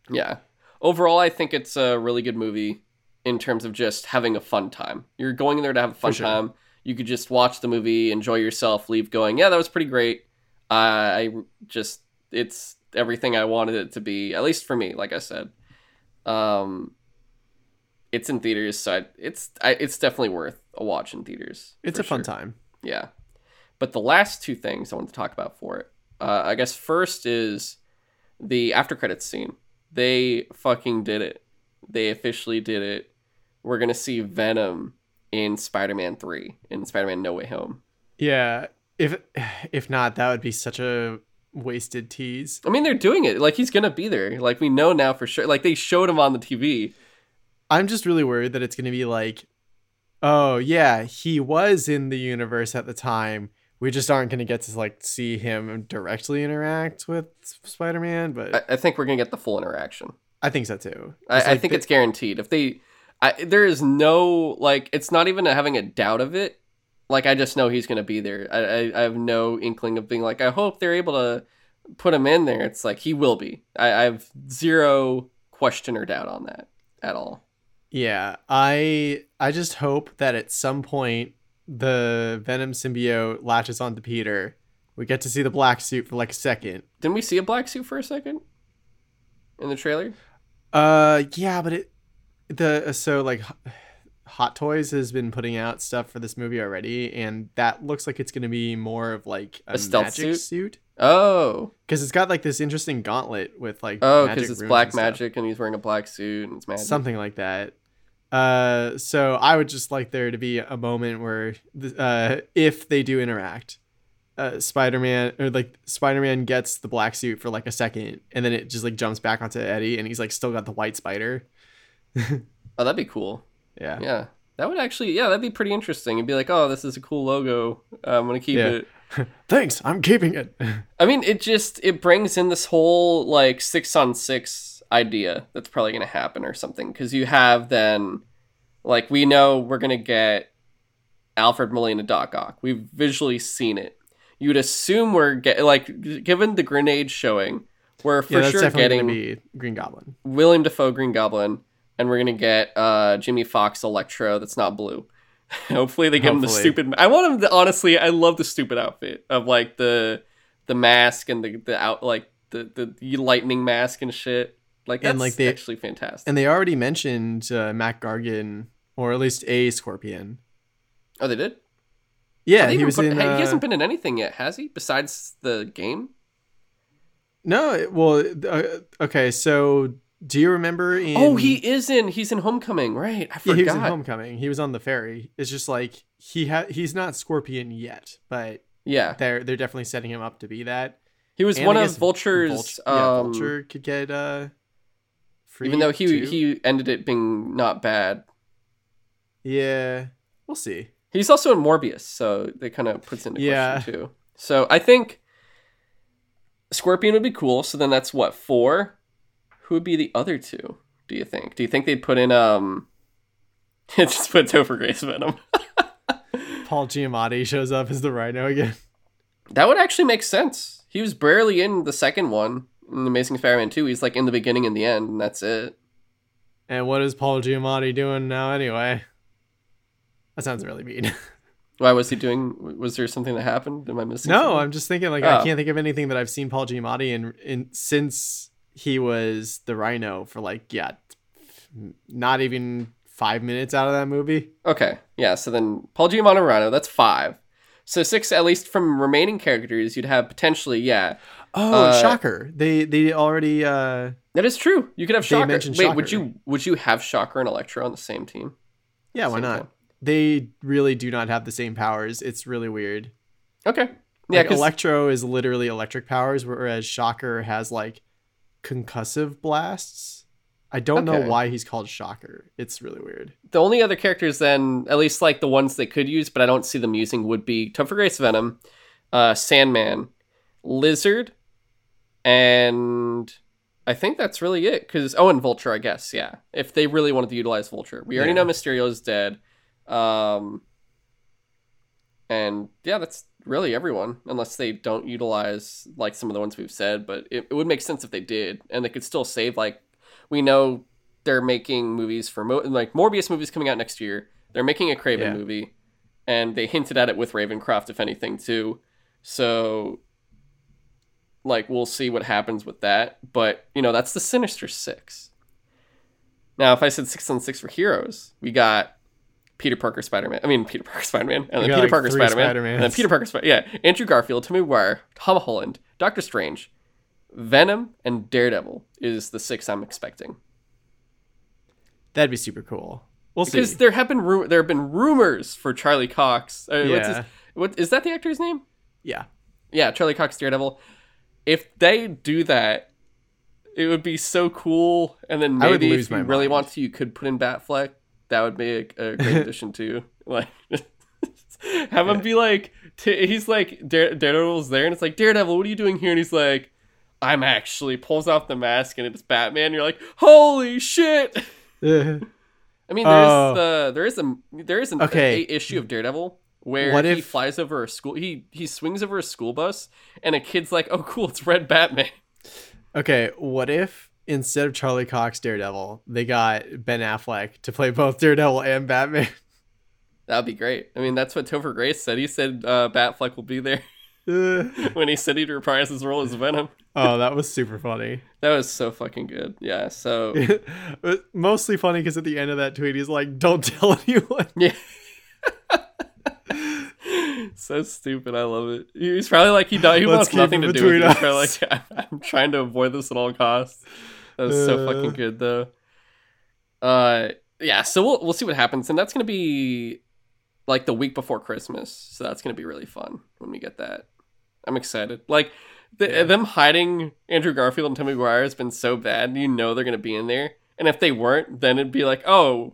yeah overall i think it's a really good movie in terms of just having a fun time you're going in there to have a fun sure. time you could just watch the movie enjoy yourself leave going yeah that was pretty great uh, i just it's everything i wanted it to be at least for me like i said um it's in theaters so I, it's I, it's definitely worth a watch in theaters It's a fun time. Yeah. But the last two things I want to talk about for it, uh, I guess first is the after credits scene. They fucking did it. They officially did it. We're gonna see Venom in Spider-Man Three, in Spider-Man No Way Home. Yeah. If if not, that would be such a wasted tease. I mean, they're doing it. Like he's gonna be there. Like we know now for sure. Like they showed him on the TV. I'm just really worried that it's going to be like, oh yeah, he was in the universe at the time. We just aren't going to get to like see him directly interact with Spider-Man, but I, I think we're gonna get the full interaction. I think so too. I, It's I think the- it's guaranteed. If they, I, there is no like, it's not even having a doubt of it. Like I just know he's gonna be there. I, I, I have no inkling of being like, I hope they're able to put him in there. It's like he will be. I, I have zero question or doubt on that at all. Yeah, I I just hope that at some point the Venom symbiote latches onto Peter. We get to see the black suit for like a second. Didn't we see a black suit for a second in the trailer? Uh, yeah, but it the so like Hot Toys has been putting out stuff for this movie already, and that looks like it's gonna be more of like a, A stealth magic suit? suit Oh, because it's got like this interesting gauntlet with like oh, because it's black and magic and he's wearing a black suit and it's magic. something like that. Uh, so I would just like there to be a moment where, uh, if they do interact, uh, Spider-Man or like Spider-Man gets the black suit for like a second, and then it just like jumps back onto Eddie, and he's like still got the white spider. Oh, that'd be cool. Yeah, Yeah, that would actually, yeah, that'd be pretty interesting. It'd be like, oh, this is a cool logo. Uh, I'm gonna keep Yeah. it. thanks, I'm keeping it. I mean, it just it brings in this whole like six on six idea that's probably gonna happen or something because you have then like we know we're gonna get Alfred Molina Doc Ock. We've visually seen it. You'd assume we're get like given the grenade showing, we're for yeah, that's sure getting Green Goblin. William Dafoe Green Goblin, and we're gonna get uh, Jimmy Foxx Electro that's not blue. Hopefully they give him the stupid. I want him to honestly. I love the stupid outfit of like the the mask and the the out like the the lightning mask and shit. Like that's And, like, they- actually fantastic. And they already mentioned uh, Mac Gargan, or at least a Scorpion. oh, they did. Yeah, they he was put- in. hey, uh, he hasn't been in anything yet, has he? Besides the game. No, well, uh, okay. So, do you remember in? oh, he is in. He's in Homecoming, right? I Yeah, forgot. he was in Homecoming. He was on the ferry. It's just like he ha- he's not Scorpion yet, but Yeah, they're they're definitely setting him up to be that. he was And one of Vulture's. Vulture, yeah, um, Vulture could get uh free even though he too. he ended it being not bad. Yeah. We'll see. He's also in Morbius, so that kind of puts into Yeah. question too. So I think Scorpion would be cool. So then that's what four. Who would be the other two? Do you think? Do you think they'd put in um? just put Topher Grace Venom. Paul Giamatti shows up as the Rhino again. That would actually make sense. He was barely in the second one in Amazing Spider-Man 2. He's like in the beginning and the end, and that's it. And what is Paul Giamatti doing now anyway? That sounds really mean. Why was he doing? Was there something that happened? Am I missing? no, something? I'm just thinking like Oh. I can't think of anything that I've seen Paul Giamatti in in since he was the Rhino for like yeah, not even five minutes out of that movie. Okay, yeah. So then Paul Giamatti Rhino, that's five. So six, at least from remaining characters, you'd have potentially, yeah. Oh, Uh, Shocker! They they already uh That is true. You could have Shocker. Wait, would you would you have Shocker and Electro on the same team? yeah why not? time. They really do not have the same powers. It's really weird. Okay. Yeah, Like Electro is literally electric powers, whereas Shocker has like concussive blasts. I don't Okay. know why he's called Shocker. It's really weird. the only other characters then, at least like the ones they could use, but I don't see them using, would be Topher Grace Venom, uh, Sandman, Lizard, and I think that's really it. Because oh, and Vulture, I guess. Yeah, if they really wanted to utilize Vulture, we already Yeah. know Mysterio is dead. Um, and yeah, that's really everyone, unless they don't utilize like some of the ones we've said. But it, it would make sense if they did, and they could still save like we know they're making movies for Mo- like Morbius movies coming out next year. They're making a Kraven Yeah. movie, and they hinted at it with Ravencroft, if anything, too. So, like, we'll see what happens with that. But you know, that's the Sinister Six. Now, if I said six on six for heroes, we got Peter Parker Spider Man. I mean, Peter Parker Spider Man, and then Peter like, Parker Spider Man, and then Peter Parker Spider. Yeah, Andrew Garfield, Tobey Maguire, Tom Holland, Doctor Strange, Venom, and Daredevil is the six I'm expecting. That'd be super cool. We'll Because see. there have been ru- there have been rumors for Charlie Cox. Uh, what's his, Yeah. what is that the actor's name? Yeah. Yeah, Charlie Cox Daredevil. If they do that, it would be so cool. And then maybe if you really mind. want to, you could put in Batfleck. That would be a, a great addition too. Like, have him be like, t- he's like Dare- Daredevil's there, and it's like Daredevil, what are you doing here? And he's like, I'm actually pulls off the mask, and it's Batman. You're like, holy shit! I mean, there's Oh. the there is a there is an Okay. a issue of Daredevil where What he flies over a school he he swings over a school bus and a kid's like, "Oh, cool, it's Red Batman." okay, what if instead of Charlie Cox Daredevil, they got Ben Affleck to play both Daredevil and Batman? That would be great. I mean, that's what Topher Grace said. He said uh, Batfleck will be there when he said he'd reprise his role as Venom. oh, that was super funny. That was so fucking good. Yeah. So Mostly funny because at the end of that tweet, he's like, "Don't tell anyone." yeah. so stupid. I love it. He's probably like he he wants nothing to do with it. He's probably like I'm trying to avoid this at all costs. That was so Uh. fucking good though. Uh yeah, so we'll we'll see what happens and that's going to be like the week before Christmas. So that's going to be really fun when we get that. I'm excited. Like the, Yeah. them hiding Andrew Garfield and Tommy Maguire has been so bad. You know they're going to be in there. And if they weren't, then it'd be like, "Oh,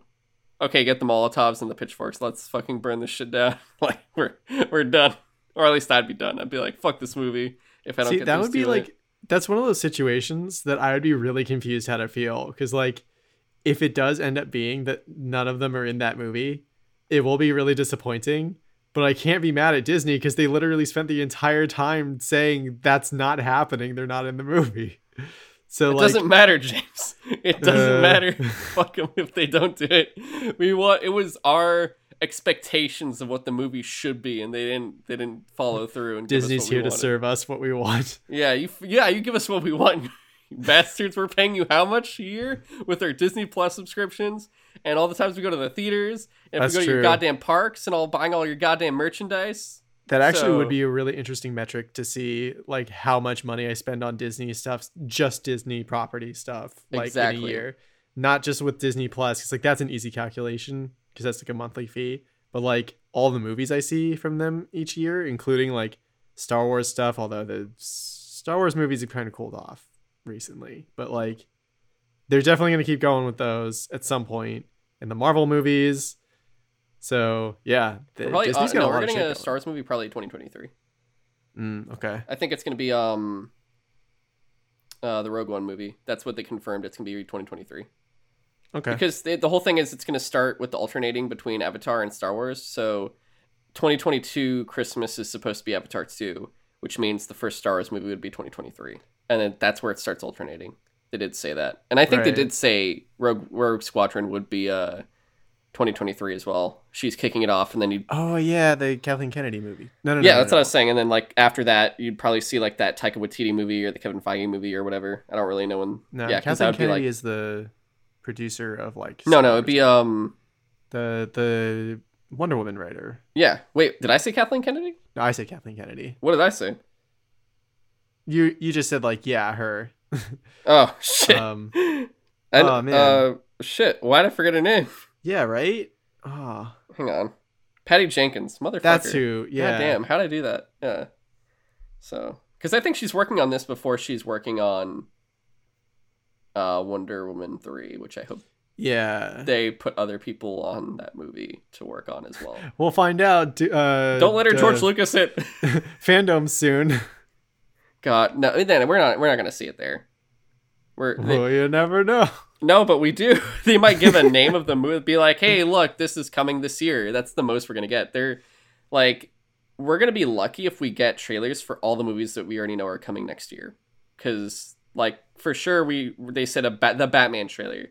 okay, get the Molotovs and the pitchforks. Let's fucking burn this shit down. like we're we're done." Or at least I'd be done. I'd be like, "Fuck this movie." If I don't See, get that would be in it. That's one of those situations that I would be really confused how to feel because like if it does end up being that none of them are in that movie, it will be really disappointing. But I can't be mad at Disney because they literally spent the entire time saying that's not happening. They're not in the movie. So It like, doesn't matter, James. It doesn't Uh. matter. Fuck them if they don't do it. We want. It was our expectations of what the movie should be, and they didn't. They didn't follow through. And Disney's here to wanted. serve us what we want. Yeah, you. Yeah, you give us what we want. you bastards, we're paying you how much a year with our Disney Plus subscriptions, and all the times we go to the theaters, and if we go to your goddamn parks, and all buying all your goddamn merchandise. That actually So- would be a really interesting metric to see, like how much money I spend on Disney stuff, just Disney property stuff, like in a year, not just with Disney Plus. Because like that's an easy calculation because that's like a monthly fee. but like all the movies I see from them each year, including like Star Wars stuff, although the Star Wars movies have kind of cooled off recently, but like they're definitely going to keep going with those at some point in the Marvel movies. So yeah, the, We're probably, Disney's uh, no, a we're getting a going. Star Wars movie probably 2023. Mm, okay. I think it's going to be um uh the Rogue One movie. That's what they confirmed. It's going to be 2023. Okay. Because they, the whole thing is it's going to start with the alternating between Avatar and Star Wars. So 2022 Christmas is supposed to be Avatar 2, which means the first Star Wars movie would be 2023. And then that's where it starts alternating. They did say that. And I think they did say Rogue, Rogue Squadron would be uh 2023 as well. She's kicking it off and then you oh yeah, the Kathleen Kennedy movie. No, no, no. Yeah, no, that's no. what I was saying. And then like after that, you'd probably see like that Taika Waititi movie or the Kevin Feige movie or whatever. I don't really know when. No, yeah, Kathleen Kennedy like is the producer of like. no, Star no, it'd Wars. be um the the Wonder Woman writer. yeah. Wait, did I say Kathleen Kennedy? No, I said Kathleen Kennedy. What did I say? You you just said like yeah her. Oh shit. um and, oh, man. Uh, shit. Why did I forget her name? yeah right. Oh, Hang on. Patty Jenkins, motherfucker. that's who. Yeah. God damn, how did I do that? Yeah. So, because I think she's working on this before she's working on uh, Wonder Woman three, which I hope Yeah. they put other people on that movie to work on as well. We'll find out. Uh, Don't let her d- George Lucas it. fandom soon. God, no. Then we're not. We're not gonna see it there. We're they- well, you never know. no, but we do. they might give a name of the movie. Be like, hey, look, this is coming this year. That's the most we're gonna get. They're like, we're gonna be lucky if we get trailers for all the movies that we already know are coming next year. Because like for sure, we they said a ba- the Batman trailer.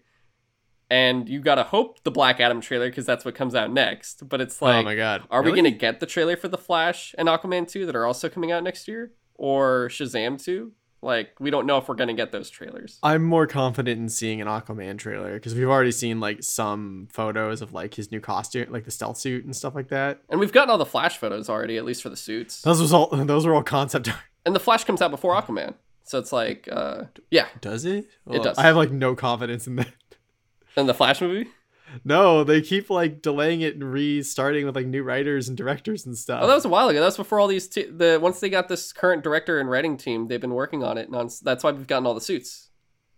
And you gotta hope the Black Adam trailer because that's what comes out next. But it's like, oh my god. Are we going to get the trailer for The Flash and Aquaman 2 that are also coming out next year? Or Shazam 2? Like, we don't know if we're going to get those trailers. I'm more confident in seeing an Aquaman trailer because we've already seen like some photos of like his new costume, like the stealth suit and stuff like that. And we've gotten all the Flash photos already, at least for the suits. Those was all. Those were all concept art. And The Flash comes out before Aquaman. So it's like, uh, yeah. Does it? It does. I have like no confidence in that. And the Flash movie? No, they keep like delaying it and restarting with like new writers and directors and stuff. Oh, that was a while ago. That was before all these. T- the Once they got this current director and writing team, they've been working on it. Non- that's why we've gotten all the suits.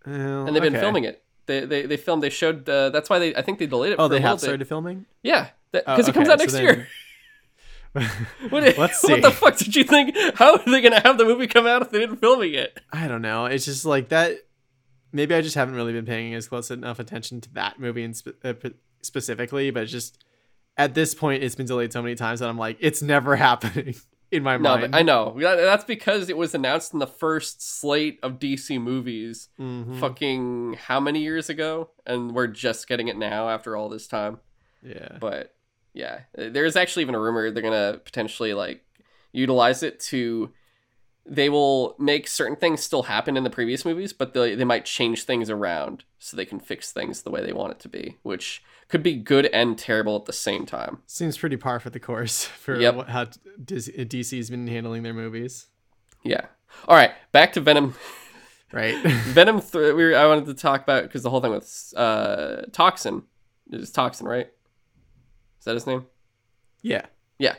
Well, And they've been okay. filming it. They, they, they filmed, they showed, uh, that's why they, I think they delayed it Oh, for they have started filming. Yeah, Oh, because it comes okay, out so next then- year. What, Let's what the fuck did you think? How are they gonna have the movie come out if they didn't film it yet? I don't know. It's just like that. Maybe I just haven't really been paying as close enough attention to that movie in spe- uh, specifically, but just at this point, it's been delayed so many times that I'm like, it's never happening in my No, mind. I know that's because it was announced in the first slate of DC movies. Mhm. Fucking how many years ago? And we're just getting it now after all this time. Yeah. But yeah, there's actually even a rumor they're gonna potentially like utilize it to. They will make certain things still happen in the previous movies, but they they might change things around so they can fix things the way they want it to be, which could be good and terrible at the same time. Seems pretty par for the course for Yep. what, how DC's been handling their movies. Yeah. All right, back to Venom. Right. Venom. Th- we were, I wanted to talk about because the whole thing with uh, Toxin is Toxin, right? Is that his name? yeah. Yeah.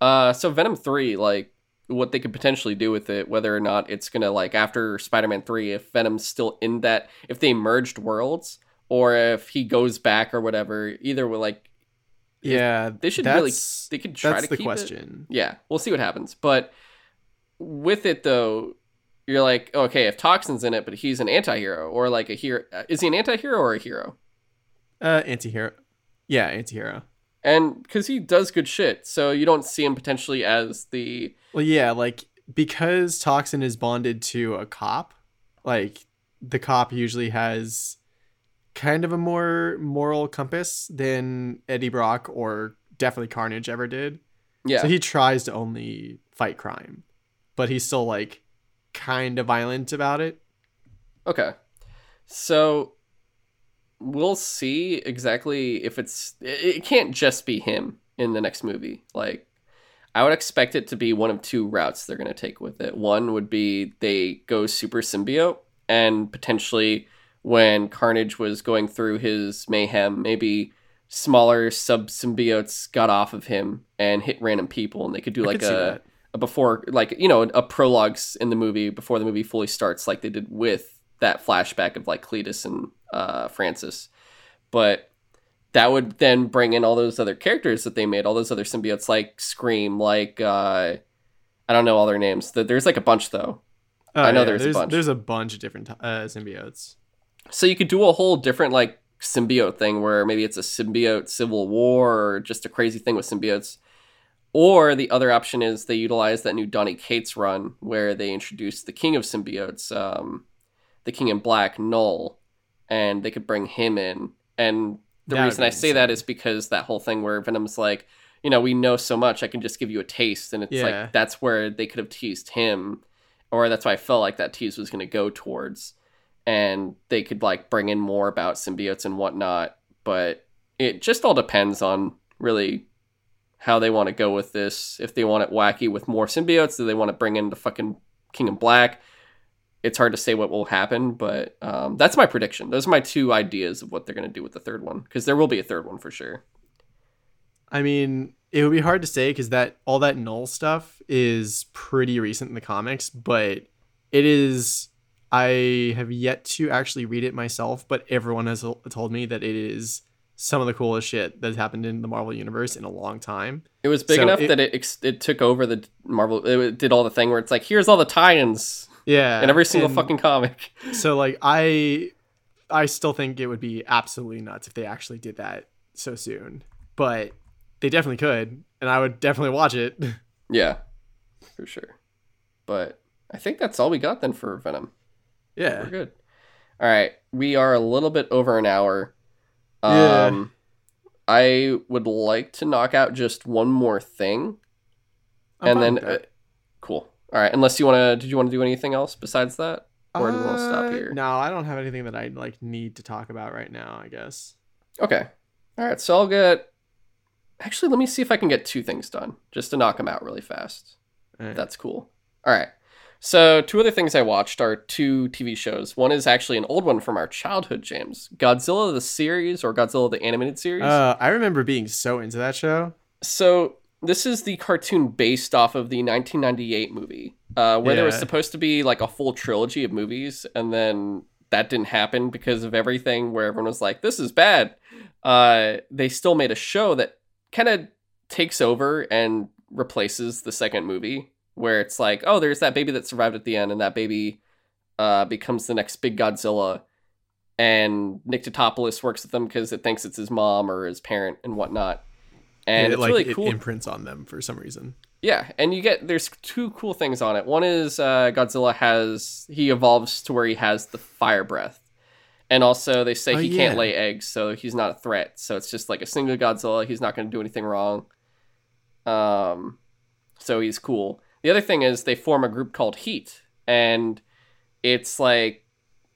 Uh, so Venom three, like what they could potentially do with it, whether or not it's gonna like after Spider Man three, if Venom's still in that, if they merged worlds, or if he goes back or whatever. Either way, like Yeah. they should really, they could try to the keep it. question. Yeah, we'll see what happens. But with it though, you're like, okay, if Toxin's in it, but he's an anti-hero or like a hero, is he an anti-hero or a hero? Uh, anti-hero. Yeah, anti-hero. And because he does good shit, so you don't see him potentially as the Well, yeah, like because Toxin is bonded to a cop, like the cop usually has kind of a more moral compass than Eddie Brock or definitely Carnage ever did. yeah. So he tries to only fight crime, but he's still like kind of violent about it. Okay. So we'll see exactly if it's it can't just be him in the next movie. Like I would expect it to be one of two routes they're going to take with it. One would be they go super symbiote and potentially when Carnage was going through his mayhem, maybe smaller sub symbiotes got off of him and hit random people, and they could do like could a, a before, like you know, a prologue in the movie before the movie fully starts, like they did with that flashback of like Cletus and uh, Francis. But that would then bring in all those other characters that they made, all those other symbiotes like Scream, like uh, I don't know all their names. There's like a bunch though. Oh, I know yeah, there's a bunch. there's a bunch of different uh, symbiotes. So you could do a whole different like symbiote thing where maybe it's a symbiote civil war or just a crazy thing with symbiotes. Or the other option is they utilize that new Donny Cates run where they introduce the king of symbiotes, um, the king in black, Knull, and they could bring him in. And the That reason I say that is because that whole thing where Venom's like, you know, we know so much, I can just give you a taste. And it's Yeah. like, that's where they could have teased him. Or that's why I felt like that tease was going to go towards and they could like bring in more about symbiotes and whatnot. But it just all depends on really how they want to go with this. If they want it wacky with more symbiotes, do they want to bring in the fucking King of Black? It's hard to say what will happen, but um, that's my prediction. Those are my two ideas of what they're going to do with the third one, because there will be a third one for sure. I mean, it would be hard to say because that all that Knull stuff is pretty recent in the comics, but it is. I have yet to actually read it myself, but everyone has told me that it is some of the coolest shit that has happened in the Marvel universe in a long time. It was big So enough it- that it it took over the Marvel. It did all the thing where it's like, here's all the tie-ins Yeah, in every single and fucking comic. So like I, I still think it would be absolutely nuts if they actually did that so soon, but they definitely could, and I would definitely watch it. Yeah, for sure. But I think that's all we got then for Venom. yeah. We're good. All right, we are a little bit over an hour. Yeah. Um, I would like to knock out just one more thing, I'm and then uh. All right, unless you want to, did you want to do anything else besides that, or do we want to stop Uh, here? No, I don't have anything that I like need to talk about right now. I guess. Okay. All right, so I'll get. Actually, let me see if I can get two things done just to knock them out really fast. Alright. That's cool. All right. So, two other things I watched are two TV shows. One is actually an old one from our childhood, James Godzilla the series or Godzilla the animated series. Uh, I remember being so into that show. so, this is the cartoon based off of the 1998 movie, uh, where there was supposed to be like a full trilogy of movies, and then that didn't happen because of everything, where everyone was like, this is bad. Uh, they still made a show that kind of takes over and replaces the second movie where it's like oh there's that baby that survived at the end and that baby uh, becomes the next big godzilla and nick Tatopoulos works with them because it thinks it's his mom or his parent and whatnot and it, it's like really it cool imprints on them for some reason. yeah, and you get there's two cool things on it. One is uh, Godzilla has he evolves to where he has the fire breath, and also they say Oh, he can't lay eggs, so he's not a threat. So it's just like a single Godzilla. He's not going to do anything wrong. Um, so he's cool. The other thing is they form a group called Heat, and it's like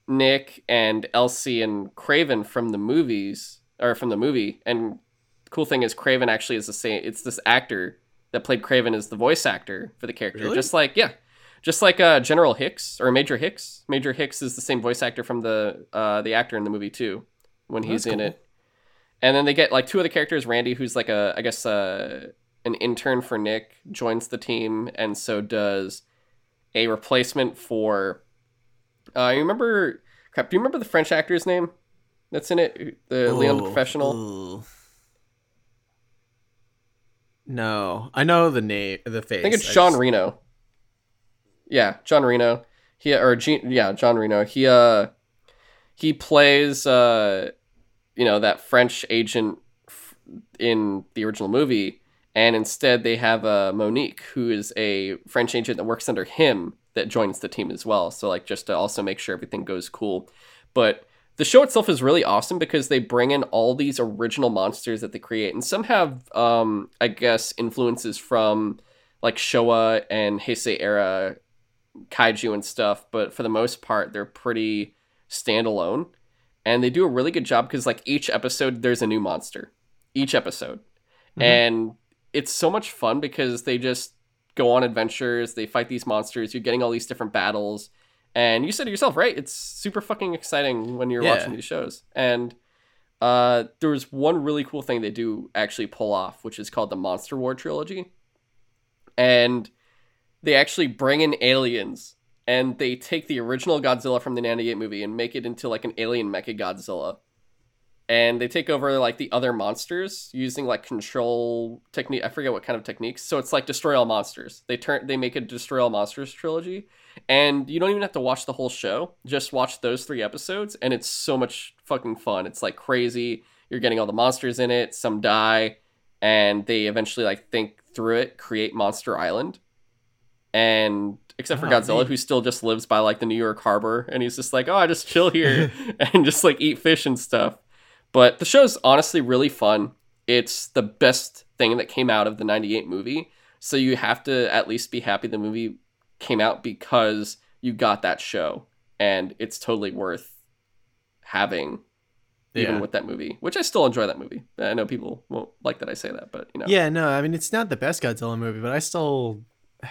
Nick and Elsie and Craven from the movies or from the movie. And cool thing is Craven actually is the same. It's this actor that played Craven is the voice actor for the character. Really? Just like yeah, just like uh, General Hicks or Major Hicks. Major Hicks is the same voice actor from the uh, the actor in the movie too, when Oh, he's that's in cool. it. And then they get like two other characters. Randy, who's like a I guess uh, an intern for Nick, joins the team, and so does a replacement for. Uh, you remember? Crap. Do you remember the French actor's name that's in it? The Leon the Oh, Professional. ooh. No, I know the name, the face. I think it's I John just- Reno. Yeah, John Reno. He or Jean, yeah, John Reno. He uh he plays uh you know that French agent f- in the original movie and instead they have uh Monique who is a French agent that works under him that joins the team as well. So like just to also make sure everything goes cool. But the show itself is really awesome because they bring in all these original monsters that they create and some have um I guess influences from like Showa and Heisei era kaiju and stuff, but for the most part, they're pretty standalone. And they do a really good job because, like, each episode, there's a new monster. Each episode. Mhm. And it's so much fun because they just go on adventures, they fight these monsters, you're getting all these different battles. And you said it yourself, right? It's super fucking exciting when you're Yeah. watching these shows. And Uh, there was one really cool thing they do actually pull off, which is called the Monster War trilogy, and they actually bring in aliens and they take the original Godzilla from the 98 movie and make it into like an alien mecha Godzilla. And they take over like the other monsters using like control technique. I forget what kind of techniques. So it's like destroy all monsters. They turn they make a destroy all monsters trilogy, and you don't even have to watch the whole show. Just watch those three episodes, and it's so much fucking fun. It's like crazy. You're getting all the monsters in it. Some die, and they eventually like think through it, create Monster Island, and except for Oh, Godzilla, neat. who still just lives by like the New York harbor, and he's just like, oh, I just chill here and just like eat fish and stuff. But the show's honestly really fun. It's the best thing that came out of the 98 movie. So you have to at least be happy the movie came out because you got that show. And it's totally worth having even Yeah. with that movie, which I still enjoy that movie. I know people won't like that I say that, but you know. Yeah, no, I mean it's not the best Godzilla movie, but I still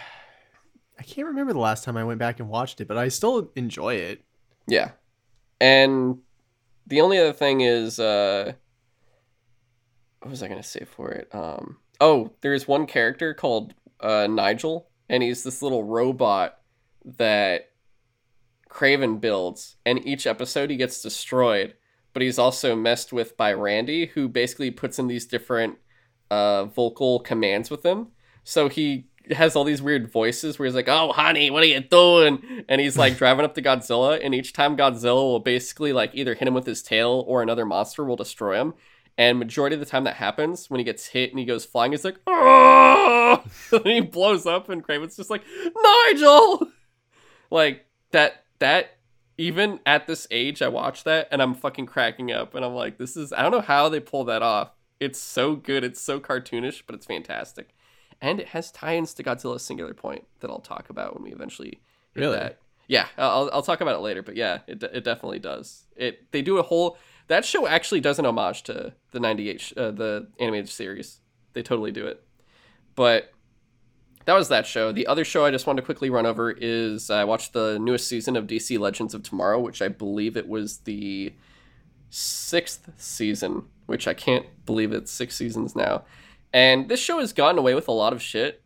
I can't remember the last time I went back and watched it, but I still enjoy it. Yeah. And the only other thing is uh what was I gonna say for it? Um oh, there's one character called uh Nigel, and he's this little robot that Craven builds, and each episode he gets destroyed, but he's also messed with by Randy, who basically puts in these different uh vocal commands with him. So he has all these weird voices where he's like, "Oh, honey, what are you doing?" And he's like driving up to Godzilla, and each time Godzilla will basically like either hit him with his tail or another monster will destroy him. And majority of the time that happens, when he gets hit and he goes flying, he's like, "Oh!" and he blows up, and Craven's just like, "Nigel!" Like that. That even at this age, I watch that and I'm fucking cracking up, and I'm like, "This is." I don't know how they pull that off. It's so good. It's so cartoonish, but it's fantastic and it has tie-ins to Godzilla's Singular Point that I'll talk about when we eventually hit Really? that. Yeah, I'll I'll talk about it later, but yeah, it it definitely does. It they do a whole that show actually does an homage to the 98 sh- uh, the animated series. They totally do it. But that was that show. The other show I just wanted to quickly run over is I watched the newest season of DC Legends of Tomorrow, which I believe it was the sixth season, which I can't believe it's six seasons now. And this show has gotten away with a lot of shit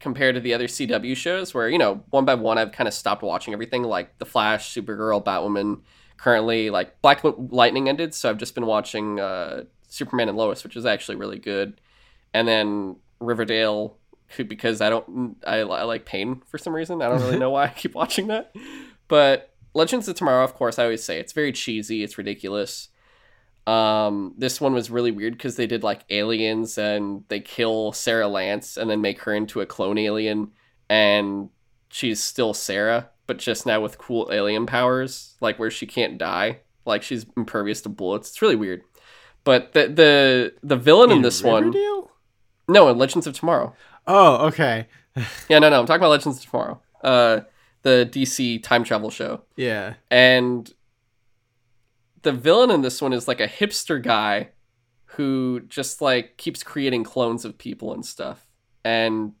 compared to the other CW shows, where, you know, one by one, I've kind of stopped watching everything like The Flash, Supergirl, Batwoman. Currently, like Black Lightning ended, so I've just been watching uh, Superman and Lois, which is actually really good. And then Riverdale, because I don't, I, I like pain for some reason. I don't really know why I keep watching that. But Legends of Tomorrow, of course, I always say it's very cheesy, it's ridiculous. Um, this one was really weird because they did like aliens and they kill Sara Lance and then make her into a clone alien, and she's still Sara, but just now with cool alien powers, like where she can't die, like she's impervious to bullets. It's really weird. But the the the villain in, this one, no, in Legends of Tomorrow. Oh, okay. Yeah, no, no, I'm talking about Legends of Tomorrow. Uh, the DC time travel show. Yeah. And the villain in this one is like a hipster guy who just like keeps creating clones of people and stuff. And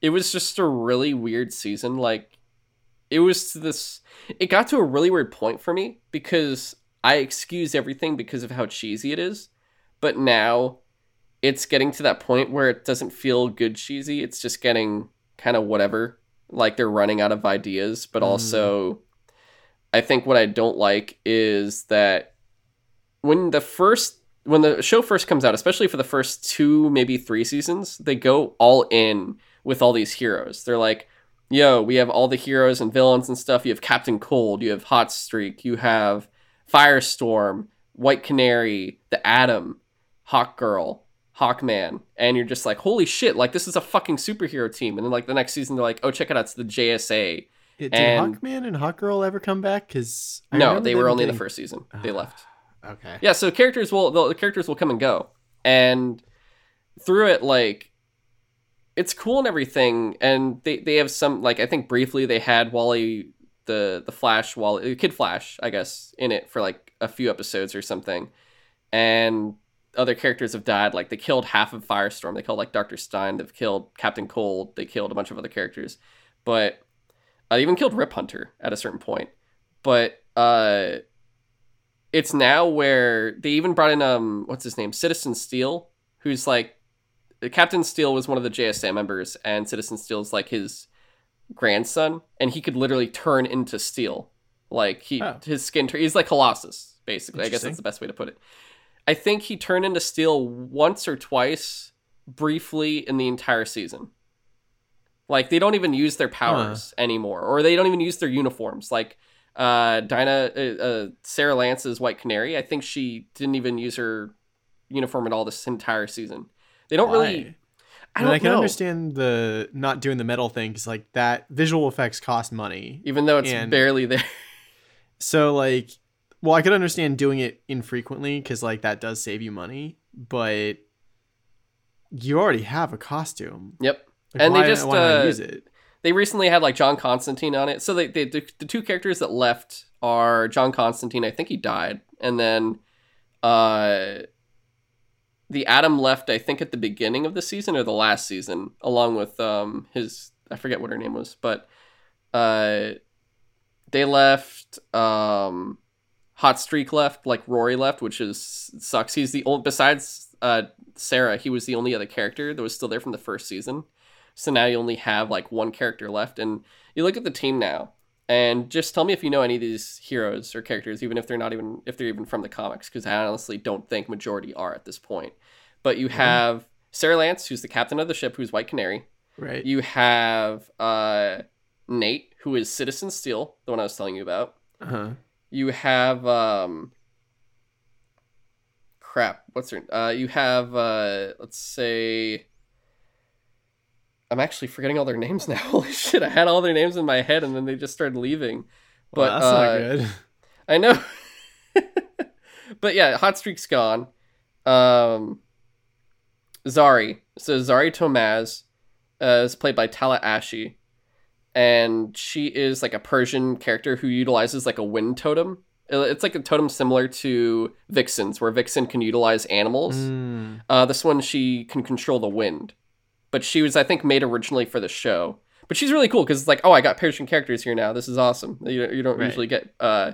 it was just a really weird season. Like it was to this it got to a really weird point for me because I excuse everything because of how cheesy it is. But now it's getting to that point where it doesn't feel good cheesy. It's just getting kind of whatever. Like they're running out of ideas, but Mm. also I think what I don't like is that when the first when the show first comes out, especially for the first two, maybe three seasons, they go all in with all these heroes. They're like, yo, we have all the heroes and villains and stuff. You have Captain Cold, you have Hot Streak, you have Firestorm, White Canary, the Atom, Hawk Girl, Hawkman, and you're just like, holy shit, like this is a fucking superhero team. And then like the next season, they're like, oh, check it out, it's the JSA. It, did And- Hawkman and Hawkgirl ever come back? Because no, they were only in the first season. They left. Okay. Yeah, so characters will the characters will come and go, and through it, like it's cool and everything. And they they have some like I think briefly they had Wally the the Flash Wally Kid Flash I guess in it for like a few episodes or something, and other characters have died. Like they killed half of Firestorm. They killed like Doctor Stein. They've killed Captain Cold. They killed a bunch of other characters, but uh, they even killed Rip Hunter at a certain point. But uh it's now where they even brought in um what's his name Citizen Steel, who's like Captain Steel was one of the JSA members, and Citizen Steel is like his grandson, and he could literally turn into steel. Like he Oh. his skin he's like Colossus basically. I guess that's the best way to put it. I think he turned into steel once or twice briefly in the entire season. Like they don't even use their powers anymore, or they don't even use their uniforms. Like uh, Dinah, uh, uh, Sara Lance's White Canary, I think she didn't even use her uniform at all this entire season. They don't really. Why? I I, don't mean, I can know. understand the not doing the metal thing because like that visual effects cost money. even though it's and- barely there. So like, well, I could understand doing it infrequently because like that does save you money, but you already have a costume. yep. Like, And they just, why not uh, use it. They recently had like John Constantine on it. So they, they the, the two characters that left are John Constantine. I think he died, and then uh, the Atom left. I think at the beginning of the season or the last season, along with um his I forget what her name was, but uh, they left. Um, Hot Streak left, like Rory left, which is sucks. He's the only besides uh Sara, he was the only other character that was still there from the first season. So now you only have like one character left, and you look at the team now, and just tell me if you know any of these heroes or characters, even if they're not even if they're even from the comics, because I honestly don't think majority are at this point. But you have Sara Lance, who's the captain of the ship, who's White Canary. Right. You have uh, Nate, who is Citizen Steel, the one I was telling you about. uh-huh. You have um, crap. What's her? Uh, you have uh, let's say. I'm actually forgetting all their names now. Holy shit! I had all their names in my head, and then they just started leaving. Well, But that's uh, not good. I know. but yeah, Hot Streak's gone. Um, Zari. So Zari Tomaz uh, is played by Tala Ashe. And she is like a Persian character who utilizes like a wind totem. Uh, It's like a totem similar to Vixen's, where Vixen can utilize animals. Mm. Uh, this one, she can control the wind. But she was, I think, made originally for the show. But she's really cool because it's like, oh, I got Persian characters here now. This is awesome. You, you don't Right. usually get uh,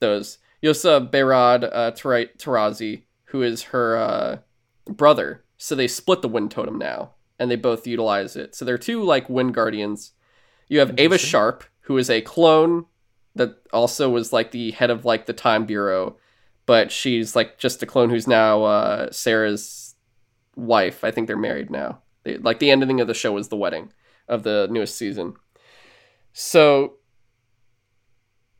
those. Yosa Behrad uh, Tarazi, who is her uh, brother. So they split the wind totem now, and they both utilize it. So they're two like wind guardians. You have Ava Sharp, who is a clone that also was like the head of like the Time Bureau, but she's like just a clone who's now uh, Sara's wife. I think they're married now. Like the ending of the show was the wedding of the newest season. So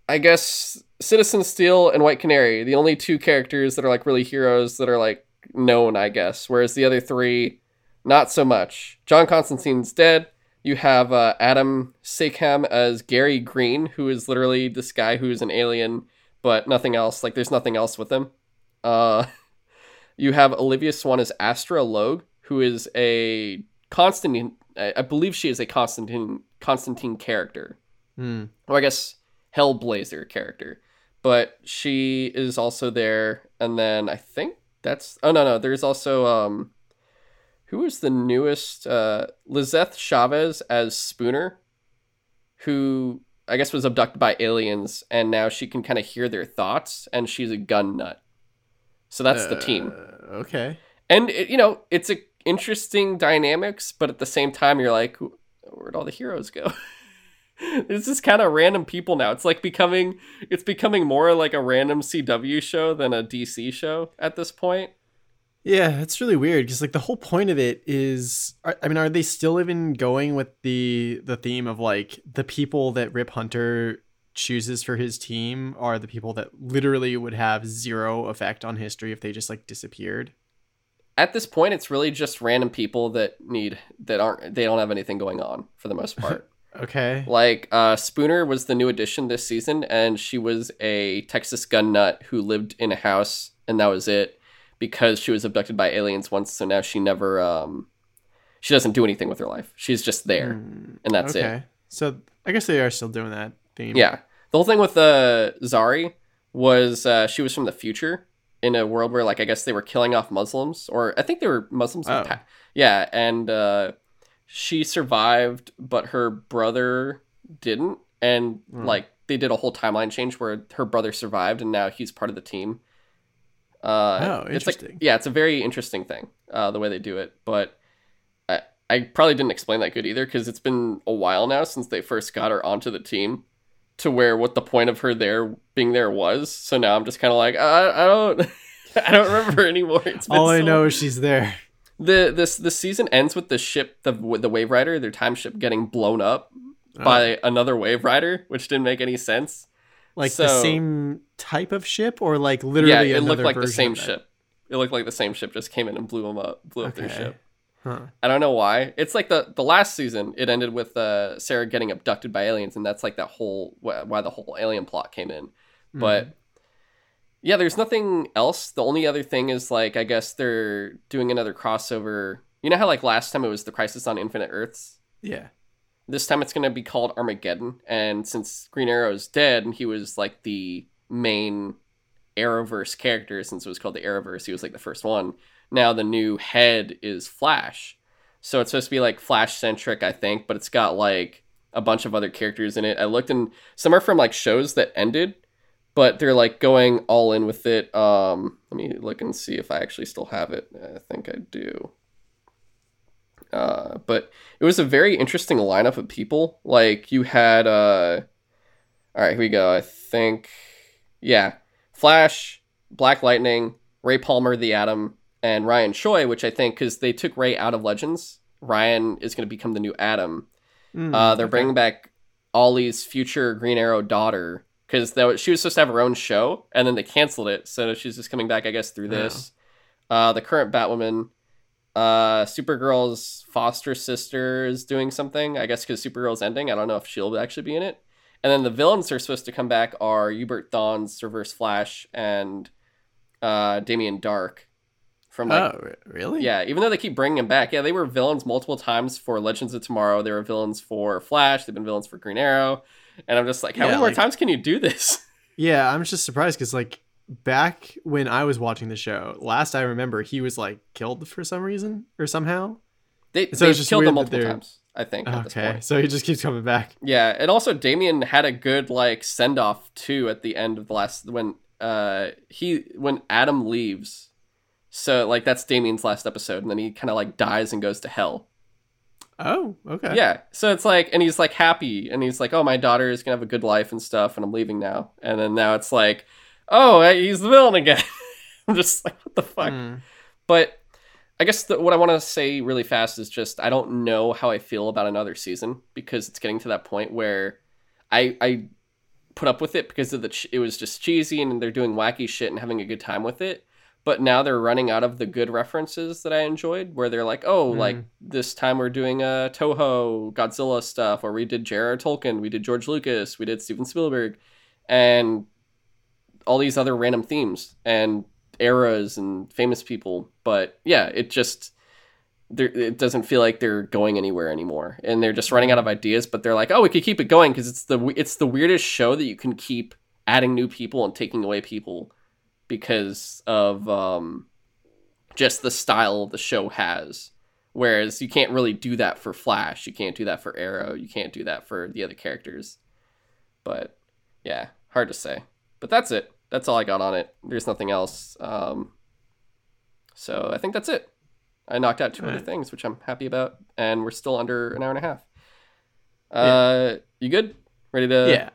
I guess Citizen Steel and White Canary, the only two characters that are like really heroes that are like known, I guess. Whereas the other three, not so much. John Constantine's dead. You have uh, Adam Tsekhman as Gary Green, who is literally this guy who's an alien, but nothing else. Like there's nothing else with him. Uh, you have Olivia Swann as Astra Logue, who is a Constantine. I believe she is a Constantine Constantine character Mm. or I guess Hellblazer character. But she is also there, and then I think that's oh no no there's also um who is the newest uh Lisseth Chavez as Spooner, who I guess was abducted by aliens, and now she can kind of hear their thoughts, and she's a gun nut. So that's the team Uh, Okay. and it, you know it's a interesting dynamics but at the same time you're like where'd all the heroes go? It's just kind of random people now. It's like becoming it's becoming more like a random cw show than a dc show at this point. Yeah, it's really weird because like the whole point of it is, I mean, are they still even going with the the theme of like the people that Rip Hunter chooses for his team are the people that literally would have zero effect on history if they just like disappeared? At this point it's really just random people that need that aren't they don't have anything going on for the most part Okay. Like uh, Spooner was the new addition this season, and she was a Texas gun nut who lived in a house, and that was it, because she was abducted by aliens once. So now she never, um, she doesn't do anything with her life. She's just there, Hmm, and that's it. okay. it. So I guess they are still doing that theme. Yeah, the whole thing with uh, Zari was uh, she was from the future in a world where, like, I guess they were killing off Muslims, or I think they were Muslims. Oh. pa- yeah, and uh, she survived, but her brother didn't, and Hmm. like they did a whole timeline change where her brother survived and now he's part of the team. Uh, Oh, It's like, interesting. yeah, it's a very interesting thing uh, the way they do it, but I I probably didn't explain that good either because it's been a while now since they first got her onto the team to where what the point of her there being there was. So now I'm just kind of like I, I don't I don't remember anymore. All I so know is she's there. the this the season ends with the ship the the wave rider their time ship getting blown up Oh. by another wave rider which didn't make any sense like the same type of ship, or like literally yeah it looked like the same ship it looked like the same ship just came in and blew them up blew up their ship Huh. i don't know why. It's like the the last season it ended with uh sara getting abducted by aliens and that's like that whole why the whole alien plot came in. Hmm. but yeah there's nothing else. The only other thing is like i guess they're doing another crossover. You know how like last time it was the crisis on infinite earths? Yeah, this time it's going to be called armageddon and since green arrow is dead and he was like the main arrowverse character since it was called the arrowverse he was like the first one now the new head is flash. So it's supposed to be like flash centric i think but it's got like a bunch of other characters in it. I looked in some are from like shows that ended but they're like going all in with it. Um let me look and see if i actually still have it. I think i do. Uh but it was a very interesting lineup of people. Like you had uh all right here we go. I think yeah flash black lightning ray palmer the atom and ryan choi which i think because they took ray out of legends ryan is going to become the new Atom. Mm, uh, they're okay. bringing back Ollie's future Green Arrow daughter because she was supposed to have her own show, and then they canceled it. So she's just coming back, I guess, through Oh. this. Uh, the current Batwoman, uh, Supergirl's foster sister is doing something, I guess, because Supergirl's ending. I don't know if she'll actually be in it. And then the villains are supposed to come back are Eobard Thawne's Reverse Flash and uh, Damien Darhk from like oh, really? yeah, even though they keep bringing him back, yeah, they were villains multiple times for Legends of Tomorrow. They were villains for Flash. They've been villains for Green Arrow, and I'm just like, how Yeah, many more times can you do this? Yeah, I'm just surprised because like back when I was watching the show, last I remember he was like killed for some reason or somehow. They So they just killed him multiple times. I think Okay, so he just keeps coming back. Yeah, and also Damien had a good like send off too at the end of the last when uh he when Atom leaves. So like that's Damien's last episode, and then he kind of like dies and goes to hell. Oh, okay. Yeah. So it's like, and he's like happy, and he's like, oh, my daughter is gonna have a good life and stuff, and I'm leaving now. And then now it's like, oh, he's the villain again. I'm just like, what the fuck? Hmm. But I guess the, what I want to say really fast is just I don't know how I feel about another season because it's getting to that point where I I put up with it because of the ch- it was just cheesy and they're doing wacky shit and having a good time with it. But now they're running out of the good references that I enjoyed, where they're like, "Oh, Mm. like this time we're doing uh, Toho Godzilla stuff, or we did J.R.R. Tolkien, we did George Lucas, we did Steven Spielberg, and all these other random themes and eras and famous people." But yeah, it just it doesn't feel like they're going anywhere anymore, and they're just running out of ideas. But they're like, "Oh, we could keep it going because it's the it's the weirdest show that you can keep adding new people and taking away people." Because of um, just the style the show has. Whereas you can't really do that for Flash, you can't do that for Arrow, you can't do that for the other characters. But yeah, hard to say. But that's it. That's all I got on it. There's nothing else. Um, so I think that's it. I knocked out two other Alright. things, which I'm happy about, and we're still under an hour and a half. Uh, you good? Ready to yeah.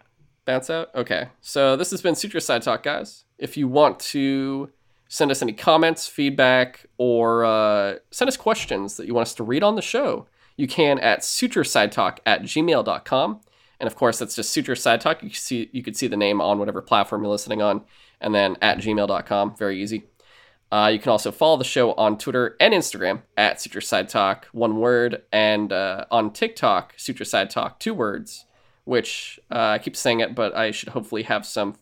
Bounce out? Okay. So this has been Suture Side Talk, guys. If you want to send us any comments, feedback, or uh, send us questions that you want us to read on the show, you can at suturesidetalk at gmail.com. And of course, that's just Suture Side Talk. You can see you could see the name on whatever platform you're listening on, and then at gmail.com. Very easy. Uh, you can also follow the show on Twitter and Instagram at Suture Side Talk, one word, and uh, on TikTok, Suture Side Talk, two words which uh, I keep saying it, but I should hopefully have some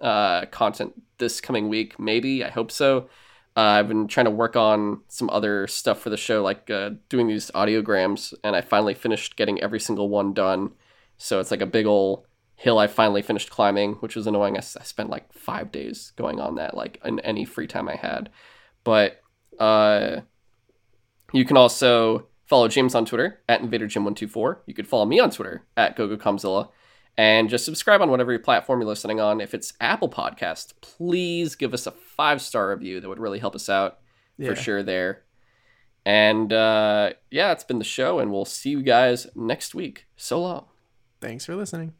uh, content this coming week. Maybe I hope so. Uh, I've been trying to work on some other stuff for the show, like uh, doing these audiograms, and I finally finished getting every single one done. So it's like a big old hill I finally finished climbing, which was annoying. I spent like five days going on that, like in any free time I had. But uh, you can also follow James on Twitter at InvaderJim124. You could follow me on Twitter at GoGoComzilla. And just subscribe on whatever platform you're listening on. If it's Apple Podcast, please give us a five star review. That would really help us out Yeah. for sure there. And uh, yeah, it's been the show, and we'll see you guys next week. So long. Thanks for listening.